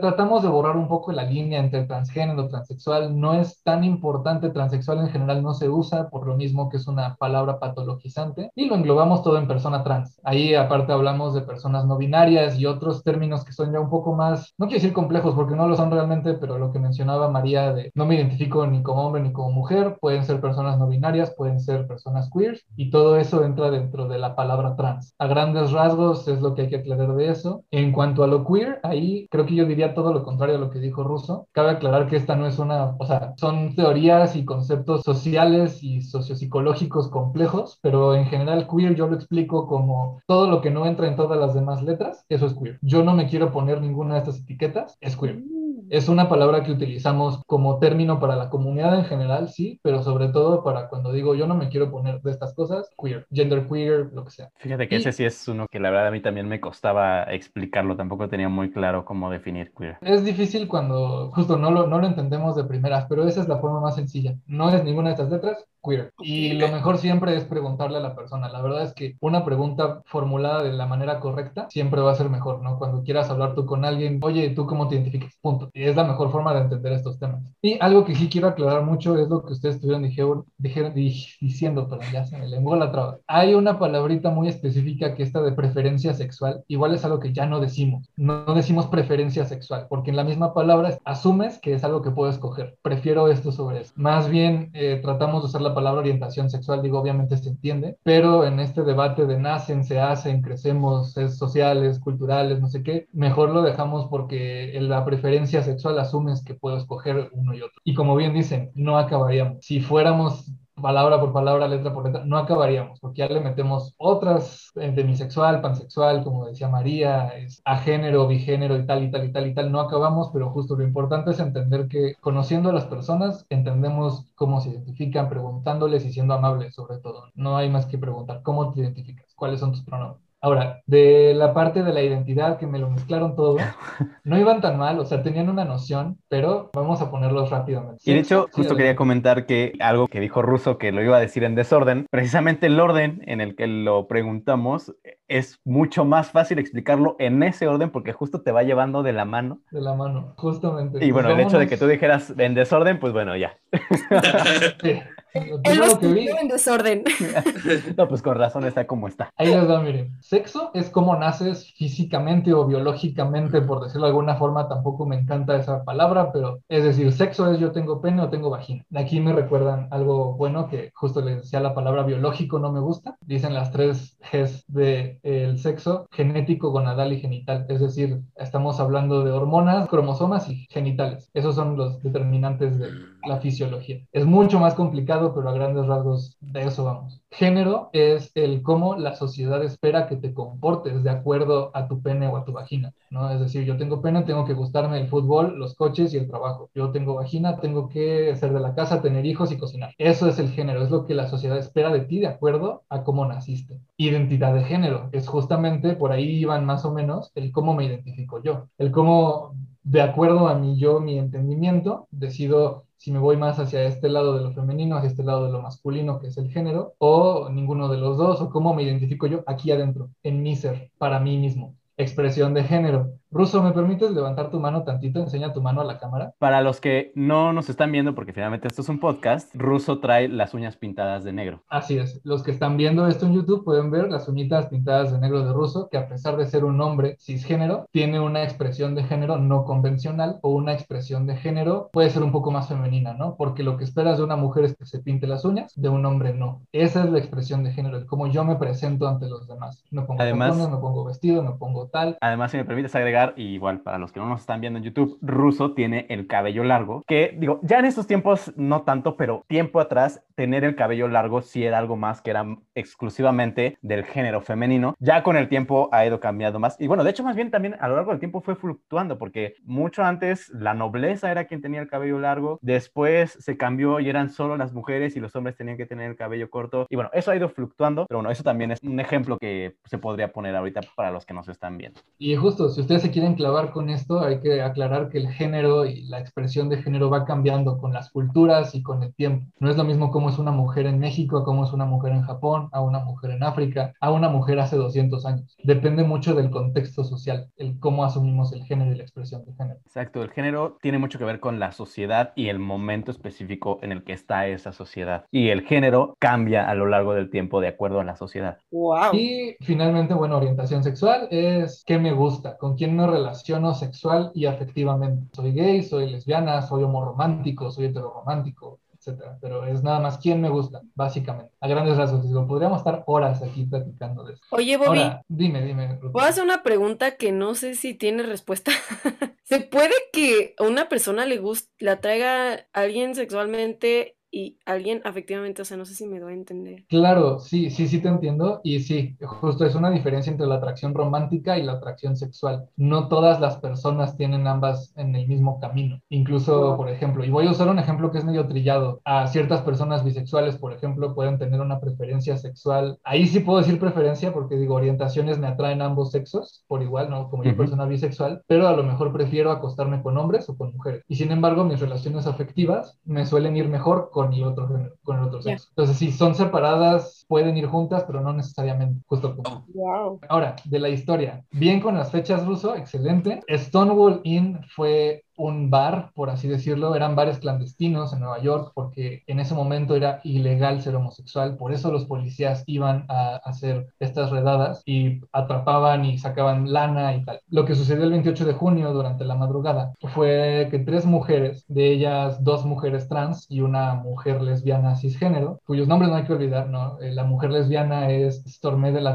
[SPEAKER 8] tratamos de borrar un poco la línea entre transgénero, transexual. No es tan importante, transexual en general no se usa por lo mismo que es una palabra patologizante y lo englobamos todo en persona trans. Ahí aparte hablamos de personas no binarias y otros términos que son ya un poco más, no quiero decir complejos porque no lo son realmente, pero lo que mencionaba María de no me identifico ni como hombre ni como mujer, pueden ser personas no binarias, pueden ser personas queers y todo eso entra dentro de la palabra trans. A grandes rasgos es lo que hay que aclarar de eso. En cuanto a lo queer, ahí creo que yo diría todo lo contrario a lo que dijo Russo. Cabe aclarar que esta no es una, o sea, son teorías y conceptos sociales y sociopsicológicos complejos, pero en general queer yo lo explico como todo lo que no entra en todas las demás letras, eso es queer. Yo no me quiero poner ninguna de estas etiquetas, es queer. Es una palabra que utilizamos como término para la comunidad en general, sí, pero sobre todo para cuando digo yo no me quiero poner de estas cosas, queer, gender queer, lo que sea.
[SPEAKER 1] Fíjate que ese sí es uno que la verdad a mí también me costaba explicarlo, tampoco tenía muy claro cómo definir queer.
[SPEAKER 8] Es difícil cuando justo no lo, no lo entendemos de primeras, pero esa es la forma más sencilla. No es ninguna de estas letras, queer. Y lo mejor siempre es preguntarle a la persona. La verdad es que una pregunta formulada de la manera correcta siempre va a ser mejor, ¿no? Cuando quieras hablar tú con alguien, oye, ¿tú cómo te identificas? Punto. Y es la mejor forma de entender estos temas. Y algo que sí quiero aclarar mucho es lo que ustedes estuvieron dijeron, dijeron, diciendo, pero ya se me lenguó la traba. Hay una palabrita muy específica que está de preferencia sexual. Igual es algo que ya no decimos. No, no decimos preferencia sexual, porque en la misma palabra asumes que es algo que puedo escoger. Prefiero esto sobre eso. Más bien eh, tratamos de usar la palabra orientación sexual, digo, obviamente se entiende, pero en este debate de nacen, se hacen, crecemos, es sociales, culturales, no sé qué, mejor lo dejamos porque en la preferencia sexual asumes que puedo escoger uno y otro. Y como bien dicen, no acabaríamos. Si fuéramos palabra por palabra, letra por letra, no acabaríamos, porque ya le metemos otras, demisexual, pansexual, como decía María, es a género, bigénero y tal y tal y tal y tal, no acabamos, pero justo lo importante es entender que conociendo a las personas, entendemos cómo se identifican, preguntándoles y siendo amables sobre todo. No hay más que preguntar, ¿cómo te identificas? ¿Cuáles son tus pronombres? Ahora, de la parte de la identidad que me lo mezclaron todo, no iban tan mal, o sea, tenían una noción, pero vamos a ponerlos rápidamente.
[SPEAKER 1] Y de hecho, justo quería comentar que algo que dijo Russo, que lo iba a decir en desorden, precisamente el orden en el que lo preguntamos es mucho más fácil explicarlo en ese orden porque justo te va llevando de la mano.
[SPEAKER 8] De la mano, justamente.
[SPEAKER 1] Y bueno, el hecho de que tú dijeras en desorden, pues bueno, ya.
[SPEAKER 4] sí. Lo que vi... en desorden.
[SPEAKER 1] no, pues con razón está como está.
[SPEAKER 8] Ahí les va, miren. Sexo es como naces físicamente o biológicamente, por decirlo de alguna forma, tampoco me encanta esa palabra, pero es decir, sexo es yo tengo pene o tengo vagina. Aquí me recuerdan algo bueno que justo les decía la palabra biológico no me gusta. Dicen las tres Gs del el sexo, genético, gonadal y genital. Es decir, estamos hablando de hormonas, cromosomas y genitales. Esos son los determinantes de la fisiología. Es mucho más complicado, pero a grandes rasgos de eso vamos. Género es el cómo la sociedad espera que te comportes de acuerdo a tu pene o a tu vagina, ¿no? Es decir, yo tengo pene, tengo que gustarme el fútbol, los coches y el trabajo. Yo tengo vagina, tengo que hacer de la casa, tener hijos y cocinar. Eso es el género, es lo que la sociedad espera de ti de acuerdo a cómo naciste. Identidad de género es justamente, por ahí iban más o menos, el cómo me identifico yo, el cómo de acuerdo a mi yo, mi entendimiento, decido si me voy más hacia este lado de lo femenino, hacia este lado de lo masculino, que es el género, o ninguno de los dos, o cómo me identifico yo aquí adentro, en mi ser, para mí mismo. Expresión de género. Ruso, ¿me permites levantar tu mano tantito? Enseña tu mano a la cámara.
[SPEAKER 1] Para los que no nos están viendo, porque finalmente esto es un podcast, Ruso trae las uñas pintadas de negro.
[SPEAKER 8] Así es. Los que están viendo esto en YouTube pueden ver las uñitas pintadas de negro de Ruso, que a pesar de ser un hombre cisgénero, tiene una expresión de género no convencional o una expresión de género puede ser un poco más femenina, ¿no? Porque lo que esperas de una mujer es que se pinte las uñas, de un hombre no. Esa es la expresión de género, el cómo yo me presento ante los demás. Me pongo Además, me pongo vestido, me pongo tal.
[SPEAKER 1] Además, si me permites agregar y igual para los que no nos están viendo en YouTube, Ruso tiene el cabello largo, que digo, ya en estos tiempos no tanto, pero tiempo atrás tener el cabello largo sí era algo más que era exclusivamente del género femenino. Ya con el tiempo ha ido cambiando más. Y bueno, de hecho más bien también a lo largo del tiempo fue fluctuando porque mucho antes la nobleza era quien tenía el cabello largo, después se cambió y eran solo las mujeres y los hombres tenían que tener el cabello corto. Y bueno, eso ha ido fluctuando, pero bueno, eso también es un ejemplo que se podría poner ahorita para los que nos están viendo.
[SPEAKER 8] Y justo, si ustedes se quieren clavar con esto, hay que aclarar que el género y la expresión de género va cambiando con las culturas y con el tiempo. No es lo mismo cómo es una mujer en México, cómo es una mujer en Japón, a una mujer en África, a una mujer hace 200 años. Depende mucho del contexto social, el cómo asumimos el género y la expresión de género.
[SPEAKER 1] Exacto, el género tiene mucho que ver con la sociedad y el momento específico en el que está esa sociedad. Y el género cambia a lo largo del tiempo de acuerdo a la sociedad.
[SPEAKER 8] Wow. Y finalmente, bueno, orientación sexual es qué me gusta, con quién me relaciono sexual y afectivamente. Soy gay, soy lesbiana, soy homoromántico, soy heteroromántico, etcétera. Pero es nada más quién me gusta, básicamente. A grandes rasgos, podríamos estar horas aquí platicando de eso.
[SPEAKER 4] Oye, Bobby.
[SPEAKER 8] dime, dime.
[SPEAKER 4] Puedo hacer una pregunta que no sé si tiene respuesta. ¿Se puede que a una persona le guste, la traiga a alguien sexualmente y alguien afectivamente, o sea, no sé si me doy a entender.
[SPEAKER 8] Claro, sí, sí, sí te entiendo y sí, justo es una diferencia entre la atracción romántica y la atracción sexual. No todas las personas tienen ambas en el mismo camino. Incluso, por ejemplo, y voy a usar un ejemplo que es medio trillado, a ciertas personas bisexuales, por ejemplo, pueden tener una preferencia sexual. Ahí sí puedo decir preferencia porque digo, orientaciones me atraen ambos sexos, por igual, ¿no? Como yo persona bisexual, pero a lo mejor prefiero acostarme con hombres o con mujeres. Y sin embargo, mis relaciones afectivas me suelen ir mejor con el otro género, con el otro sexo. Entonces, sí, son separadas, pueden ir juntas, pero no necesariamente, justo como.
[SPEAKER 4] Wow.
[SPEAKER 8] Ahora, de la historia. Bien con las fechas ruso, excelente. Stonewall Inn fue un bar, por así decirlo, eran bares clandestinos en Nueva York porque en ese momento era ilegal ser homosexual, por eso los policías iban a hacer estas redadas y atrapaban y sacaban lana y tal. Lo que sucedió el 28 de junio durante la madrugada fue que tres mujeres, de ellas dos mujeres trans y una mujer lesbiana cisgénero, cuyos nombres no hay que olvidar, ¿no? Eh, la mujer lesbiana es Stormé de la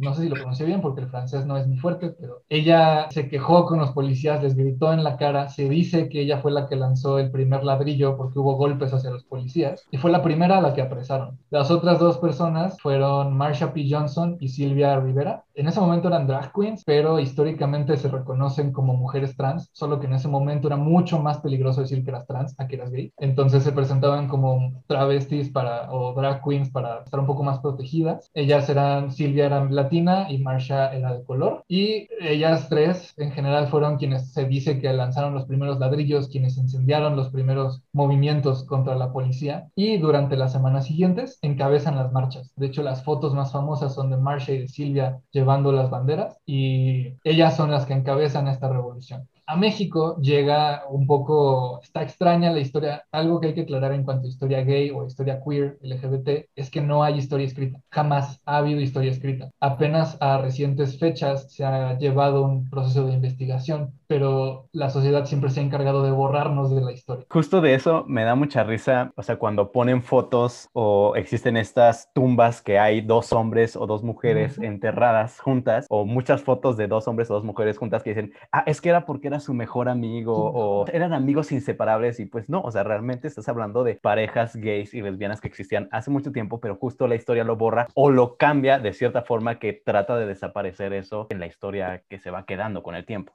[SPEAKER 8] no sé si lo pronuncié bien porque el francés no es muy fuerte, pero ella se quejó con los policías, les gritó en la cara, se dice que ella fue la que lanzó el primer ladrillo porque hubo golpes hacia los policías y fue la primera a la que apresaron. Las otras dos personas fueron Marsha P. Johnson y Silvia Rivera. En ese momento eran drag queens, pero históricamente se reconocen como mujeres trans, solo que en ese momento era mucho más peligroso decir que eras trans a que eras gay. Entonces se presentaban como travestis para, o drag queens para estar un poco más protegidas. Ellas eran, Silvia era y Marsha era de color. Y ellas tres en general fueron quienes se dice que lanzaron los primeros ladrillos, quienes incendiaron los primeros movimientos contra la policía y durante las semanas siguientes encabezan las marchas. De hecho, las fotos más famosas son de Marsha y de Silvia llevando las banderas y ellas son las que encabezan esta revolución a México llega un poco, está extraña la historia, algo que hay que aclarar en cuanto a historia gay o historia queer, LGBT, es que no hay historia escrita, jamás ha habido historia escrita. Apenas a recientes fechas se ha llevado un proceso de investigación, pero la sociedad siempre se ha encargado de borrarnos de la historia.
[SPEAKER 1] Justo de eso me da mucha risa, o sea, cuando ponen fotos o existen estas tumbas que hay dos hombres o dos mujeres enterradas juntas, o muchas fotos de dos hombres o dos mujeres juntas que dicen, ah, es que era porque era su mejor amigo o eran amigos inseparables y pues no, o sea, realmente estás hablando de parejas gays y lesbianas que existían hace mucho tiempo, pero justo la historia lo borra o lo cambia de cierta forma que trata de desaparecer eso en la historia que se va quedando con el tiempo.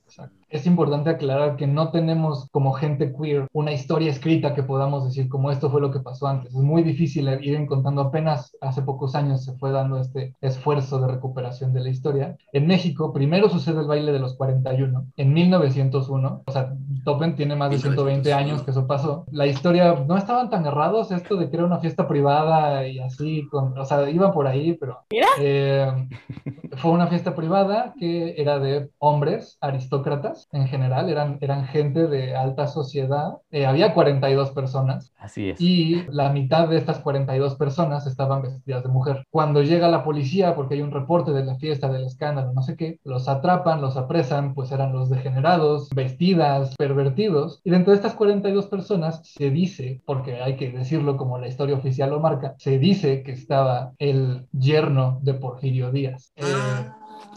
[SPEAKER 8] Es importante aclarar que no tenemos como gente queer una historia escrita que podamos decir como esto fue lo que pasó antes. Es muy difícil ir encontrando apenas hace pocos años se fue dando este esfuerzo de recuperación de la historia. En México primero sucede el baile de los 41 en 1900 101. O sea, Topen tiene más de 120 años que eso pasó. La historia, no estaban tan errados esto de que era una fiesta privada y así, con, o sea, iba por ahí, pero eh, fue una fiesta privada que era de hombres aristócratas en general, eran, eran gente de alta sociedad. Eh, había 42 personas.
[SPEAKER 1] Así es.
[SPEAKER 8] Y la mitad de estas 42 personas estaban vestidas de mujer. Cuando llega la policía, porque hay un reporte de la fiesta, del escándalo, no sé qué, los atrapan, los apresan, pues eran los degenerados, vestidas, pervertidos. Y dentro de estas 42 personas se dice, porque hay que decirlo como la historia oficial lo marca, se dice que estaba el yerno de Porfirio Díaz. Eh,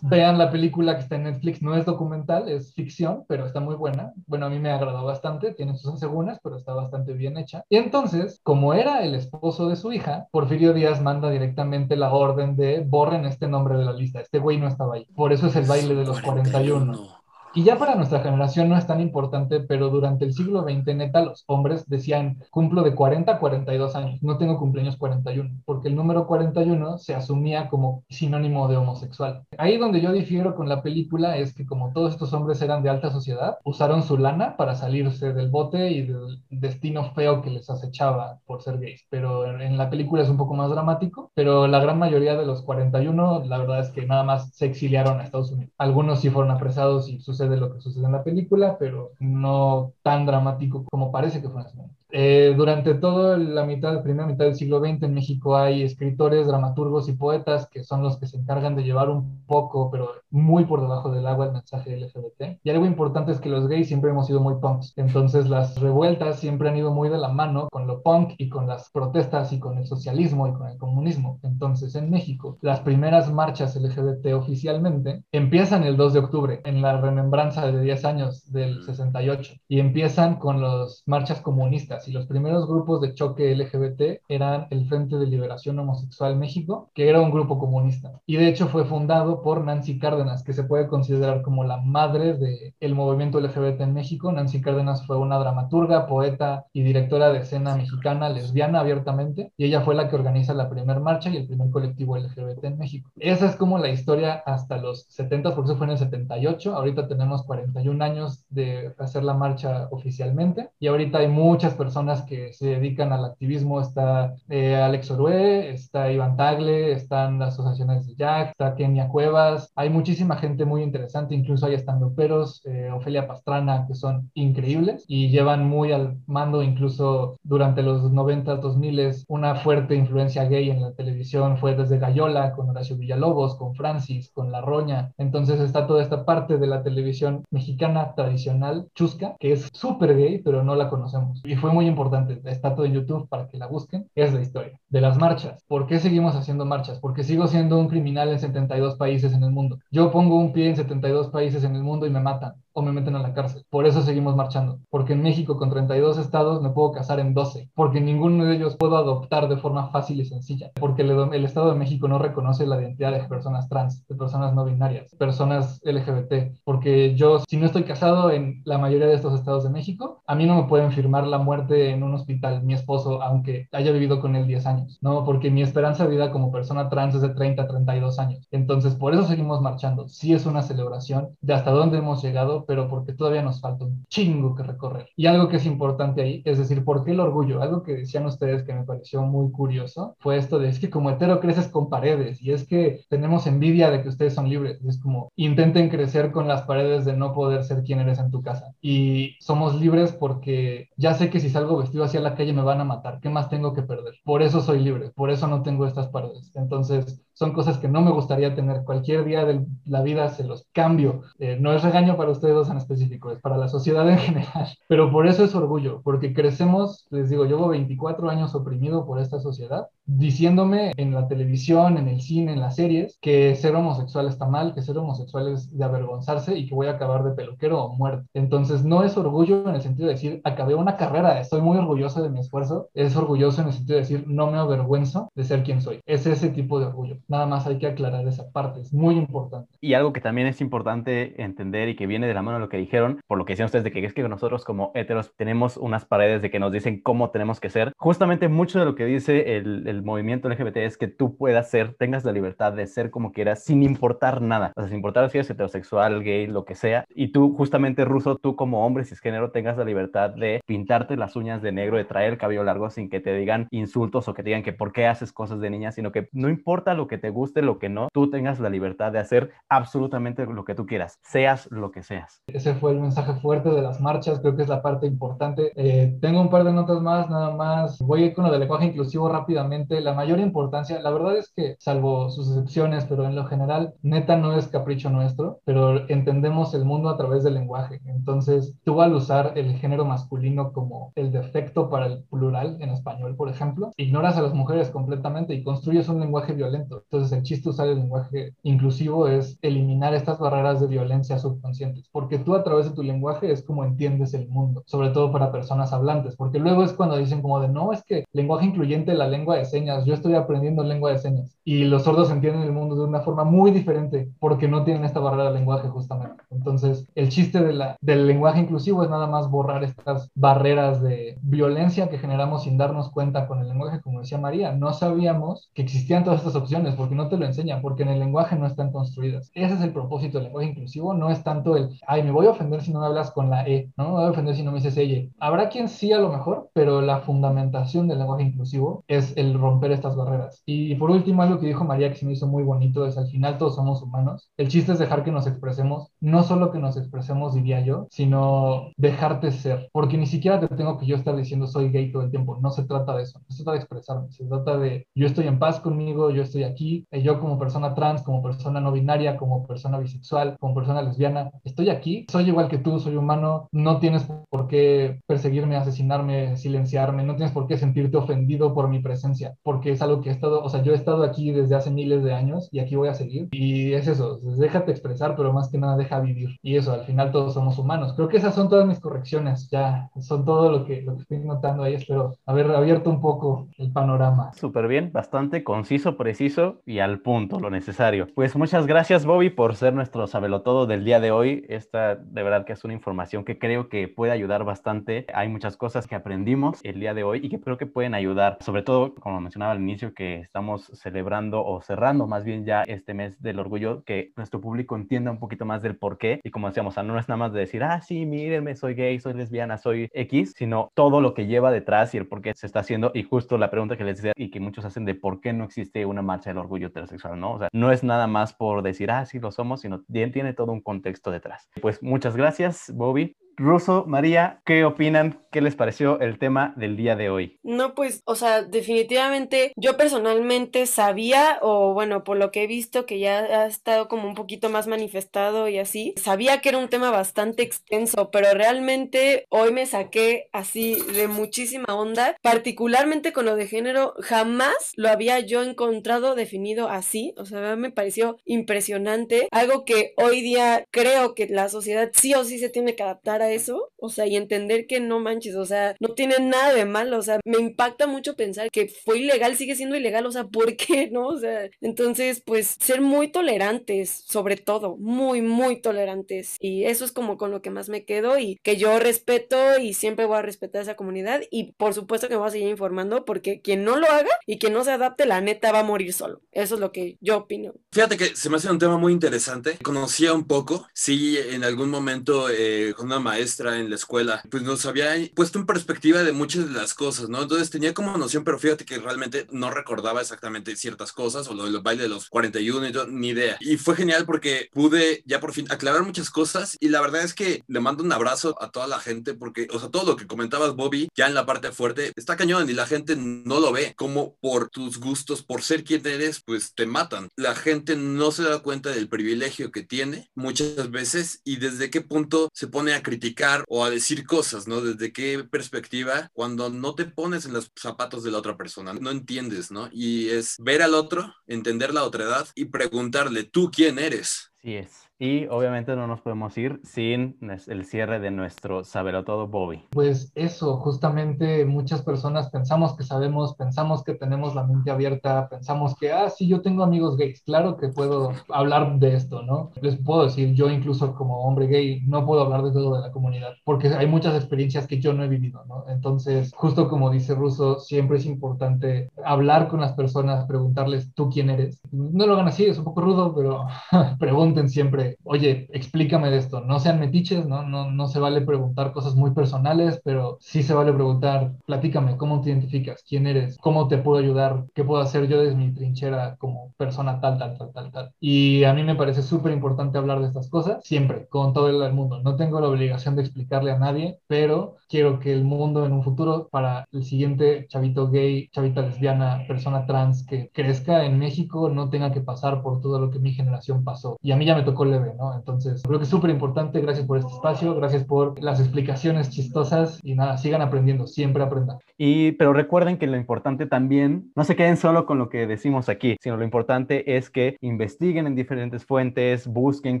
[SPEAKER 8] vean la película que está en Netflix, no es documental, es ficción, pero está muy buena. Bueno, a mí me agradó bastante, tiene sus inseguras, pero está bastante bien hecha. Y entonces, como era el esposo de su hija, Porfirio Díaz manda directamente la orden de borren este nombre de la lista. Este güey no estaba ahí. Por eso es el baile de los 41. Y ya para nuestra generación no es tan importante, pero durante el siglo XX, neta, los hombres decían, cumplo de 40 a 42 años, no tengo cumpleaños 41, porque el número 41 se asumía como sinónimo de homosexual. Ahí donde yo difiero con la película es que como todos estos hombres eran de alta sociedad, usaron su lana para salirse del bote y del destino feo que les acechaba por ser gays. Pero en la película es un poco más dramático, pero la gran mayoría de los 41, la verdad es que nada más se exiliaron a Estados Unidos. Algunos sí fueron apresados y sucede de lo que sucede en la película, pero no tan dramático como parece que fue en ese momento. Eh, durante toda la mitad, primera mitad del siglo XX en México hay escritores, dramaturgos y poetas que son los que se encargan de llevar un poco, pero muy por debajo del agua, el mensaje LGBT. Y algo importante es que los gays siempre hemos sido muy punks. Entonces las revueltas siempre han ido muy de la mano con lo punk y con las protestas y con el socialismo y con el comunismo. Entonces en México las primeras marchas LGBT oficialmente empiezan el 2 de octubre en la remembranza de 10 años del 68 y empiezan con las marchas comunistas comunistas y los primeros grupos de choque LGBT eran el Frente de Liberación Homosexual México, que era un grupo comunista. Y de hecho fue fundado por Nancy Cárdenas, que se puede considerar como la madre del movimiento LGBT en México. Nancy Cárdenas fue una dramaturga, poeta y directora de escena mexicana lesbiana abiertamente, y ella fue la que organiza la primera marcha y el primer colectivo LGBT en México. Esa es como la historia hasta los 70, porque eso fue en el 78. Ahorita tenemos 41 años de hacer la marcha oficialmente y ahorita hay muchas personas que se dedican al activismo. Está eh, Alex Orue, está Iván Tagle, están las asociaciones de Jack, está Kenia Cuevas. Hay muchísima gente muy interesante, incluso hay estandoperos, eh, Ofelia Pastrana, que son increíbles y llevan muy al mando, incluso durante los 90, 2000 una fuerte influencia gay en la televisión. Fue desde Gallola con Horacio Villalobos, con Francis, con La Roña. Entonces está toda esta parte de la televisión mexicana tradicional, chusca, que es súper gay, pero no la conocemos. Y fue muy importante. Está todo en YouTube para que la busquen. Es la historia de las marchas. ¿Por qué seguimos haciendo marchas? Porque sigo siendo un criminal en 72 países en el mundo. Yo pongo un pie en 72 países en el mundo y me matan o me meten a la cárcel. Por eso seguimos marchando. Porque en México, con 32 estados, me puedo casar en 12. Porque ninguno de ellos puedo adoptar de forma fácil y sencilla. Porque el, el Estado de México no reconoce la identidad de personas trans, de personas no binarias, personas LGBT. Porque yo, si no estoy casado en la mayoría de estos estados de México, a mí no me pueden firmar la muerte en un hospital, mi esposo, aunque haya vivido con él 10 años. No, porque mi esperanza de vida como persona trans es de 30 a 32 años. Entonces, por eso seguimos marchando. Sí es una celebración de hasta dónde hemos llegado, pero porque todavía nos falta un chingo que recorrer. Y algo que es importante ahí, es decir, ¿por qué el orgullo? Algo que decían ustedes que me pareció muy curioso fue esto de es que como hetero creces con paredes y es que tenemos envidia de que ustedes son libres. Es como intenten crecer con las paredes de no poder ser quien eres en tu casa. Y somos libres porque ya sé que si salgo vestido hacia la calle me van a matar. ¿Qué más tengo que perder? Por eso soy libre, por eso no tengo estas paredes. Entonces, son cosas que no me gustaría tener. Cualquier día de la vida se los cambio. Eh, no es regaño para ustedes dos en específico, es para la sociedad en general. Pero por eso es orgullo, porque crecemos, les digo, llevo 24 años oprimido por esta sociedad, diciéndome en la televisión, en el cine, en las series, que ser homosexual está mal, que ser homosexual es de avergonzarse y que voy a acabar de peluquero o muerto. Entonces, no es orgullo en el sentido de decir, acabé una carrera, estoy muy orgulloso de mi esfuerzo, es orgulloso en el sentido de decir, no me avergüenzo de ser quien soy. Es ese tipo de orgullo. Nada más hay que aclarar esa parte, es muy importante.
[SPEAKER 1] Y algo que también es importante entender y que viene de la mano de lo que dijeron, por lo que decían ustedes de que es que nosotros como heteros tenemos unas paredes de que nos dicen cómo tenemos que ser. Justamente mucho de lo que dice el, el movimiento LGBT es que tú puedas ser, tengas la libertad de ser como quieras sin importar nada. O sea, sin importar si eres heterosexual, gay, lo que sea. Y tú, justamente, Ruso, tú como hombre cisgénero tengas la libertad de pintarte las uñas de negro, de traer el cabello largo sin que te digan insultos o que te digan que por qué haces cosas de niña, sino que no importa lo que te guste, lo que no, tú tengas la libertad de hacer absolutamente lo que tú quieras, seas lo que seas.
[SPEAKER 8] Ese fue el mensaje fuerte de las marchas, creo que es la parte importante. Eh, tengo un par de notas más, nada más. Voy a ir con lo del lenguaje inclusivo rápidamente. La mayor importancia, la verdad es que, salvo sus excepciones, pero en lo general, neta no es capricho nuestro, pero entendemos el mundo a través del lenguaje. Entonces, tú al usar el género masculino como el defecto para el plural en español, por ejemplo, ignoras a las mujeres completamente y construyes un lenguaje violento. Entonces, el chiste usar el lenguaje inclusivo es eliminar estas barreras de violencia subconscientes, porque tú a través de tu lenguaje es como entiendes el mundo, sobre todo para personas hablantes, porque luego es cuando dicen como de, no, es que lenguaje incluyente, la lengua de señas, yo estoy aprendiendo lengua de señas, y los sordos entienden el mundo de una forma muy diferente, porque no tienen esta barrera de lenguaje justamente. Entonces, el chiste de la, del lenguaje inclusivo es nada más borrar estas barreras de violencia que generamos sin darnos cuenta con el lenguaje, como decía María, no sabíamos que existían todas estas opciones, porque no te lo enseñan, porque en el lenguaje no están construidas. Ese es el propósito del lenguaje inclusivo, no es tanto el, ay, me voy a ofender si no me hablas con la E, no me voy a ofender si no me dices ella. Habrá quien sí a lo mejor, pero la fundamentación del lenguaje inclusivo es el romper estas barreras. Y por último, algo que dijo María que se me hizo muy bonito es al final todos somos humanos. El chiste es dejar que nos expresemos, no solo que nos expresemos, diría yo, sino dejarte ser, porque ni siquiera te tengo que yo estar diciendo soy gay todo el tiempo, no se trata de eso, no se trata de expresarme, se trata de yo estoy en paz conmigo, yo estoy aquí, y yo como persona trans, como persona no binaria, como persona bisexual, como persona lesbiana, estoy aquí, soy igual que tú, soy humano, no tienes por qué perseguirme, asesinarme, silenciarme, no tienes por qué sentirte ofendido por mi presencia, porque es algo que he estado, o sea, yo he estado aquí desde hace miles de años y aquí voy a seguir, y es eso, déjate expresar, pero más que nada deja vivir. Y eso, al final todos somos humanos. Creo que esas son todas mis correcciones, ya son todo lo que, lo que estoy notando ahí. Espero haber abierto un poco el panorama.
[SPEAKER 1] Súper bien, bastante conciso, preciso y al punto, lo necesario. Pues muchas gracias, Bobby, por ser nuestro sabelotodo del día de hoy. Esta de verdad que es una información que creo que puede ayudar bastante. Hay muchas cosas que aprendimos el día de hoy y que creo que pueden ayudar, sobre todo, como mencionaba al inicio, que estamos celebrando o cerrando más bien ya este mes del orgullo, que nuestro público entienda un poquito más del por qué. Y como decíamos, no es nada más de decir, ah, sí, mírenme, soy gay, soy lesbiana, soy X, sino todo lo que lleva detrás y el por qué se está haciendo. Y justo la pregunta que les decía y que muchos hacen de por qué no existe una marcha del orgullo heterosexual, ¿no? O sea, no es nada más por decir, ah, sí lo somos, sino tiene todo un contexto detrás. Pues muchas gracias, Bobby. Ruso, María, ¿qué opinan? ¿Qué les pareció el tema del día de hoy?
[SPEAKER 4] No, pues, o sea, definitivamente yo personalmente sabía, o bueno, por lo que he visto que ya ha estado como un poquito más manifestado y así, sabía que era un tema bastante extenso, pero realmente hoy me saqué así de muchísima onda, particularmente con lo de género, jamás lo había yo encontrado definido así, o sea, me pareció impresionante, algo que hoy día creo que la sociedad sí o sí se tiene que adaptar a eso, o sea, y entender que no manches, o sea, no tiene nada de malo, o sea, me impacta mucho pensar que fue ilegal, sigue siendo ilegal, o sea, ¿por qué no? O sea, entonces, pues ser muy tolerantes, sobre todo, muy, muy tolerantes, y eso es como con lo que más me quedo y que yo respeto y siempre voy a respetar a esa comunidad y por supuesto que voy a seguir informando porque quien no lo haga y quien no se adapte, la neta va a morir solo. Eso es lo que yo opino.
[SPEAKER 3] Fíjate que se me hace un tema muy interesante. Conocía un poco, sí, en algún momento eh, con una maestra en la escuela, pues nos había puesto en perspectiva de muchas de las cosas, ¿no? Entonces tenía como noción, pero fíjate que realmente no recordaba exactamente ciertas cosas o lo del baile de los 41 y yo, ni idea. Y fue genial porque pude ya por fin aclarar muchas cosas y la verdad es que le mando un abrazo a toda la gente porque, o sea, todo lo que comentabas, Bobby, ya en la parte fuerte, está cañón y la gente no lo ve, como por tus gustos, por ser quien eres, pues te matan. La gente no se da cuenta del privilegio que tiene muchas veces y desde qué punto se pone a criticar o a decir cosas, ¿no? Desde qué perspectiva, cuando no te pones en los zapatos de la otra persona, no entiendes, ¿no? Y es ver al otro, entender la otra edad y preguntarle, ¿tú quién eres?
[SPEAKER 1] Sí es. Y obviamente no nos podemos ir sin el cierre de nuestro Saberlo Todo Bobby.
[SPEAKER 8] Pues eso, justamente muchas personas pensamos que sabemos, pensamos que tenemos la mente abierta, pensamos que, ah, sí, yo tengo amigos gays, claro que puedo hablar de esto, ¿no? Les puedo decir, yo incluso como hombre gay no puedo hablar de todo de la comunidad, porque hay muchas experiencias que yo no he vivido, ¿no? Entonces, justo como dice Russo, siempre es importante hablar con las personas, preguntarles, ¿tú quién eres? No lo hagan así, es un poco rudo, pero pregunten siempre oye, explícame de esto. No sean metiches, ¿no? No, no se vale preguntar cosas muy personales, pero sí se vale preguntar, platícame, ¿cómo te identificas? ¿Quién eres? ¿Cómo te puedo ayudar? ¿Qué puedo hacer yo desde mi trinchera como persona tal, tal, tal, tal, tal? Y a mí me parece súper importante hablar de estas cosas, siempre, con todo el mundo. No tengo la obligación de explicarle a nadie, pero quiero que el mundo en un futuro, para el siguiente chavito gay, chavita lesbiana, persona trans que crezca en México, no tenga que pasar por todo lo que mi generación pasó. Y a mí ya me tocó el ¿no? Entonces, creo que es súper importante. Gracias por este espacio, gracias por las explicaciones chistosas y nada, sigan aprendiendo, siempre aprendan.
[SPEAKER 1] Y, pero recuerden que lo importante también, no se queden solo con lo que decimos aquí, sino lo importante es que investiguen en diferentes fuentes, busquen,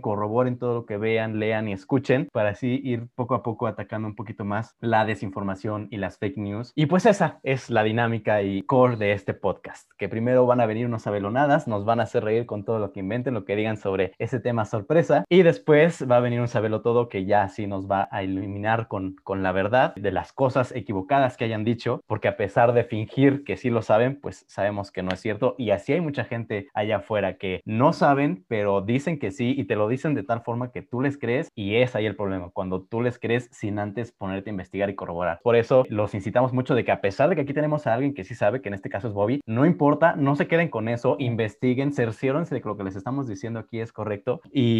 [SPEAKER 1] corroboren todo lo que vean, lean y escuchen para así ir poco a poco atacando un poquito más la desinformación y las fake news. Y pues esa es la dinámica y core de este podcast, que primero van a venir unos abelonadas, nos van a hacer reír con todo lo que inventen, lo que digan sobre ese tema sorprendente y después va a venir un sabelo todo que ya sí nos va a iluminar con, con la verdad de las cosas equivocadas que hayan dicho, porque a pesar de fingir que sí lo saben, pues sabemos que no es cierto. Y así hay mucha gente allá afuera que no saben, pero dicen que sí y te lo dicen de tal forma que tú les crees y es ahí el problema, cuando tú les crees sin antes ponerte a investigar y corroborar. Por eso los incitamos mucho de que a pesar de que aquí tenemos a alguien que sí sabe, que en este caso es Bobby, no importa, no se queden con eso, investiguen, cerciórense de que lo que les estamos diciendo aquí es correcto y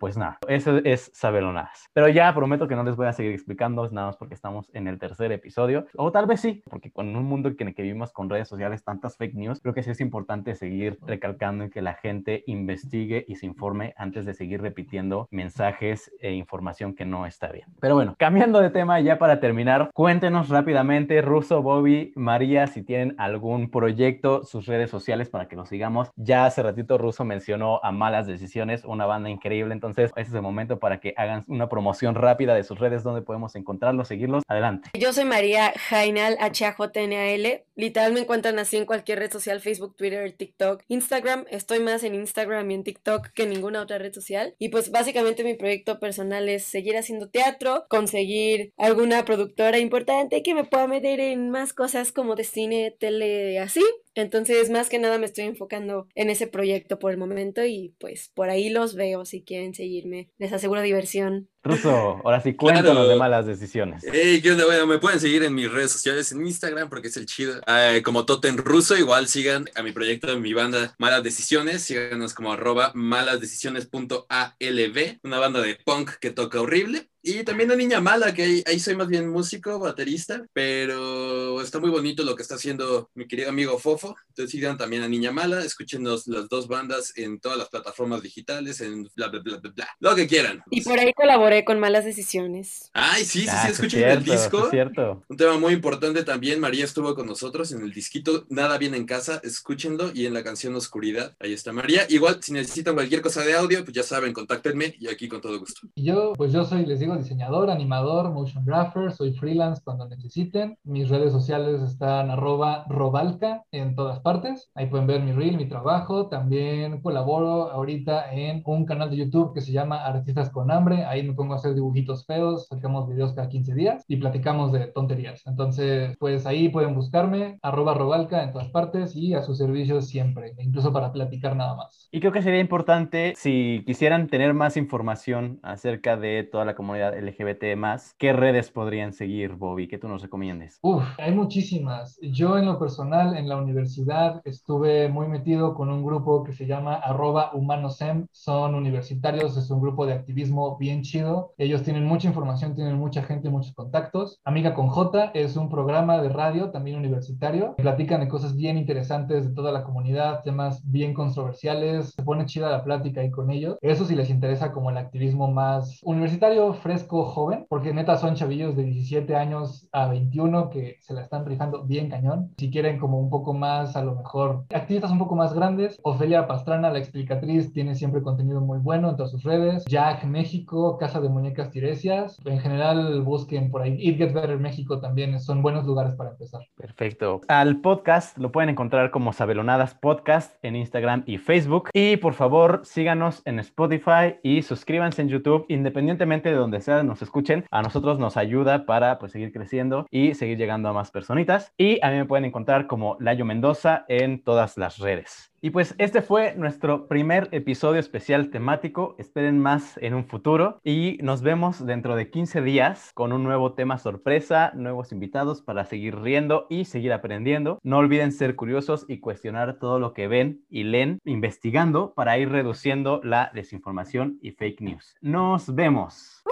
[SPEAKER 1] pues nada, eso es sabelonadas. Pero ya prometo que no les voy a seguir explicando, nada más porque estamos en el tercer episodio. O tal vez sí, porque con un mundo en el que vivimos con redes sociales, tantas fake news, creo que sí es importante seguir recalcando en que la gente investigue y se informe antes de seguir repitiendo mensajes e información que no está bien. Pero bueno, cambiando de tema ya para terminar, cuéntenos rápidamente, Russo, Bobby, María, si tienen algún proyecto, sus redes sociales para que lo sigamos. Ya hace ratito Russo mencionó a Malas Decisiones, una banda increíble. Entonces, ese es el momento para que hagan una promoción rápida de sus redes donde podemos encontrarlos, seguirlos. Adelante.
[SPEAKER 4] Yo soy María Jainal, H-A-J-N-A-L. Literal me encuentran así en cualquier red social, Facebook, Twitter, TikTok, Instagram. Estoy más en Instagram y en TikTok que en ninguna otra red social. Y pues básicamente mi proyecto personal es seguir haciendo teatro, conseguir alguna productora importante que me pueda meter en más cosas como de cine, tele, así. Entonces, más que nada me estoy enfocando en ese proyecto por el momento y pues por ahí los veo si quieren seguirme. Les aseguro diversión.
[SPEAKER 1] Ruso, ahora sí cuéntanos de malas decisiones.
[SPEAKER 3] Hey, ¿qué onda? Bueno, me pueden seguir en mis redes sociales, en Instagram, porque es el chido. Eh, como Toten Ruso, igual sigan a mi proyecto, de mi banda Malas Decisiones. Síganos como arroba malasdecisiones.alb, una banda de punk que toca horrible. Y también a Niña Mala, que ahí, soy más bien músico, baterista, pero está muy bonito lo que está haciendo mi querido amigo Fofo. Entonces sigan también a Niña Mala, escúchenos las dos bandas en todas las plataformas digitales, en bla, bla, bla, bla, bla. Lo que quieran.
[SPEAKER 4] Y por ahí colaboré con Malas Decisiones.
[SPEAKER 3] Ay, sí, sí, sí, ah, escuchen el disco. Es cierto. Un tema muy importante también, María estuvo con nosotros en el disquito Nada bien en casa, escúchenlo, y en la canción Oscuridad, ahí está María. Igual, si necesitan cualquier cosa de audio, pues ya saben, contáctenme y aquí con todo gusto.
[SPEAKER 8] Yo, pues yo soy, les digo, diseñador, animador, motion grapher, soy freelance cuando necesiten. Mis redes sociales están arroba robalca en todas partes. Ahí pueden ver mi reel, mi trabajo. También colaboro ahorita en un canal de YouTube que se llama Artistas con Hambre. Ahí me pongo a hacer dibujitos feos, sacamos videos cada 15 días y platicamos de tonterías. Entonces, pues ahí pueden buscarme, arroba robalca en todas partes y a sus servicios siempre, incluso para platicar nada más.
[SPEAKER 1] Y creo que sería importante si quisieran tener más información acerca de toda la comunidad LGBT más, ¿qué redes podrían seguir, Bobby? ¿Qué tú nos recomiendes?
[SPEAKER 8] Uf, hay muchísimas. Yo en lo personal, en la universidad, estuve muy metido con un grupo que se llama arroba humanosem. Son universitarios, es un grupo de activismo bien chido. Ellos tienen mucha información, tienen mucha gente, muchos contactos. Amiga con J es un programa de radio también universitario. Platican de cosas bien interesantes de toda la comunidad, temas bien controversiales. Se pone chida la plática ahí con ellos. Eso si les interesa como el activismo más universitario, fresco joven, porque neta son chavillos de 17 años a 21 que se la están rifando bien cañón. Si quieren como un poco más, a lo mejor, activistas un poco más grandes, Ofelia Pastrana, la explicatriz, tiene siempre contenido muy bueno en todas sus redes. Jack México, Casa de Muñecas Tiresias. En general, busquen por ahí. It Gets Better México también son buenos lugares para empezar.
[SPEAKER 1] Perfecto. Al podcast lo pueden encontrar como Sabelonadas Podcast en Instagram y Facebook. Y por favor, síganos en Spotify y suscríbanse en YouTube, independientemente de donde nos escuchen, a nosotros nos ayuda para pues seguir creciendo y seguir llegando a más personitas. Y a mí me pueden encontrar como Layo Mendoza en todas las redes. Y pues este fue nuestro primer episodio especial temático. Esperen más en un futuro y nos vemos dentro de 15 días con un nuevo tema sorpresa, nuevos invitados para seguir riendo y seguir aprendiendo. No olviden ser curiosos y cuestionar todo lo que ven y leen, investigando para ir reduciendo la desinformación y fake news. Nos vemos.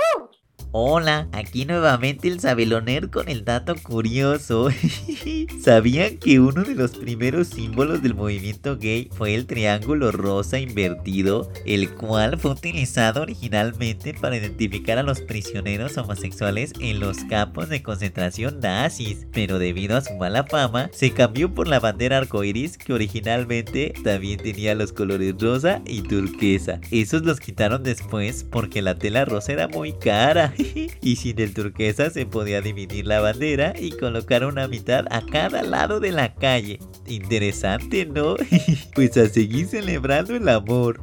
[SPEAKER 9] Hola, aquí nuevamente el Sabeloner con el dato curioso. ¿Sabían que uno de los primeros símbolos del movimiento gay fue el triángulo rosa invertido, el cual fue utilizado originalmente para identificar a los prisioneros homosexuales en los campos de concentración nazis? Pero debido a su mala fama, se cambió por la bandera arcoiris que originalmente también tenía los colores rosa y turquesa. Esos los quitaron después porque la tela rosa era muy cara. y sin el turquesa se podía dividir la bandera y colocar una mitad a cada lado de la calle. Interesante, ¿no? pues a seguir celebrando el amor.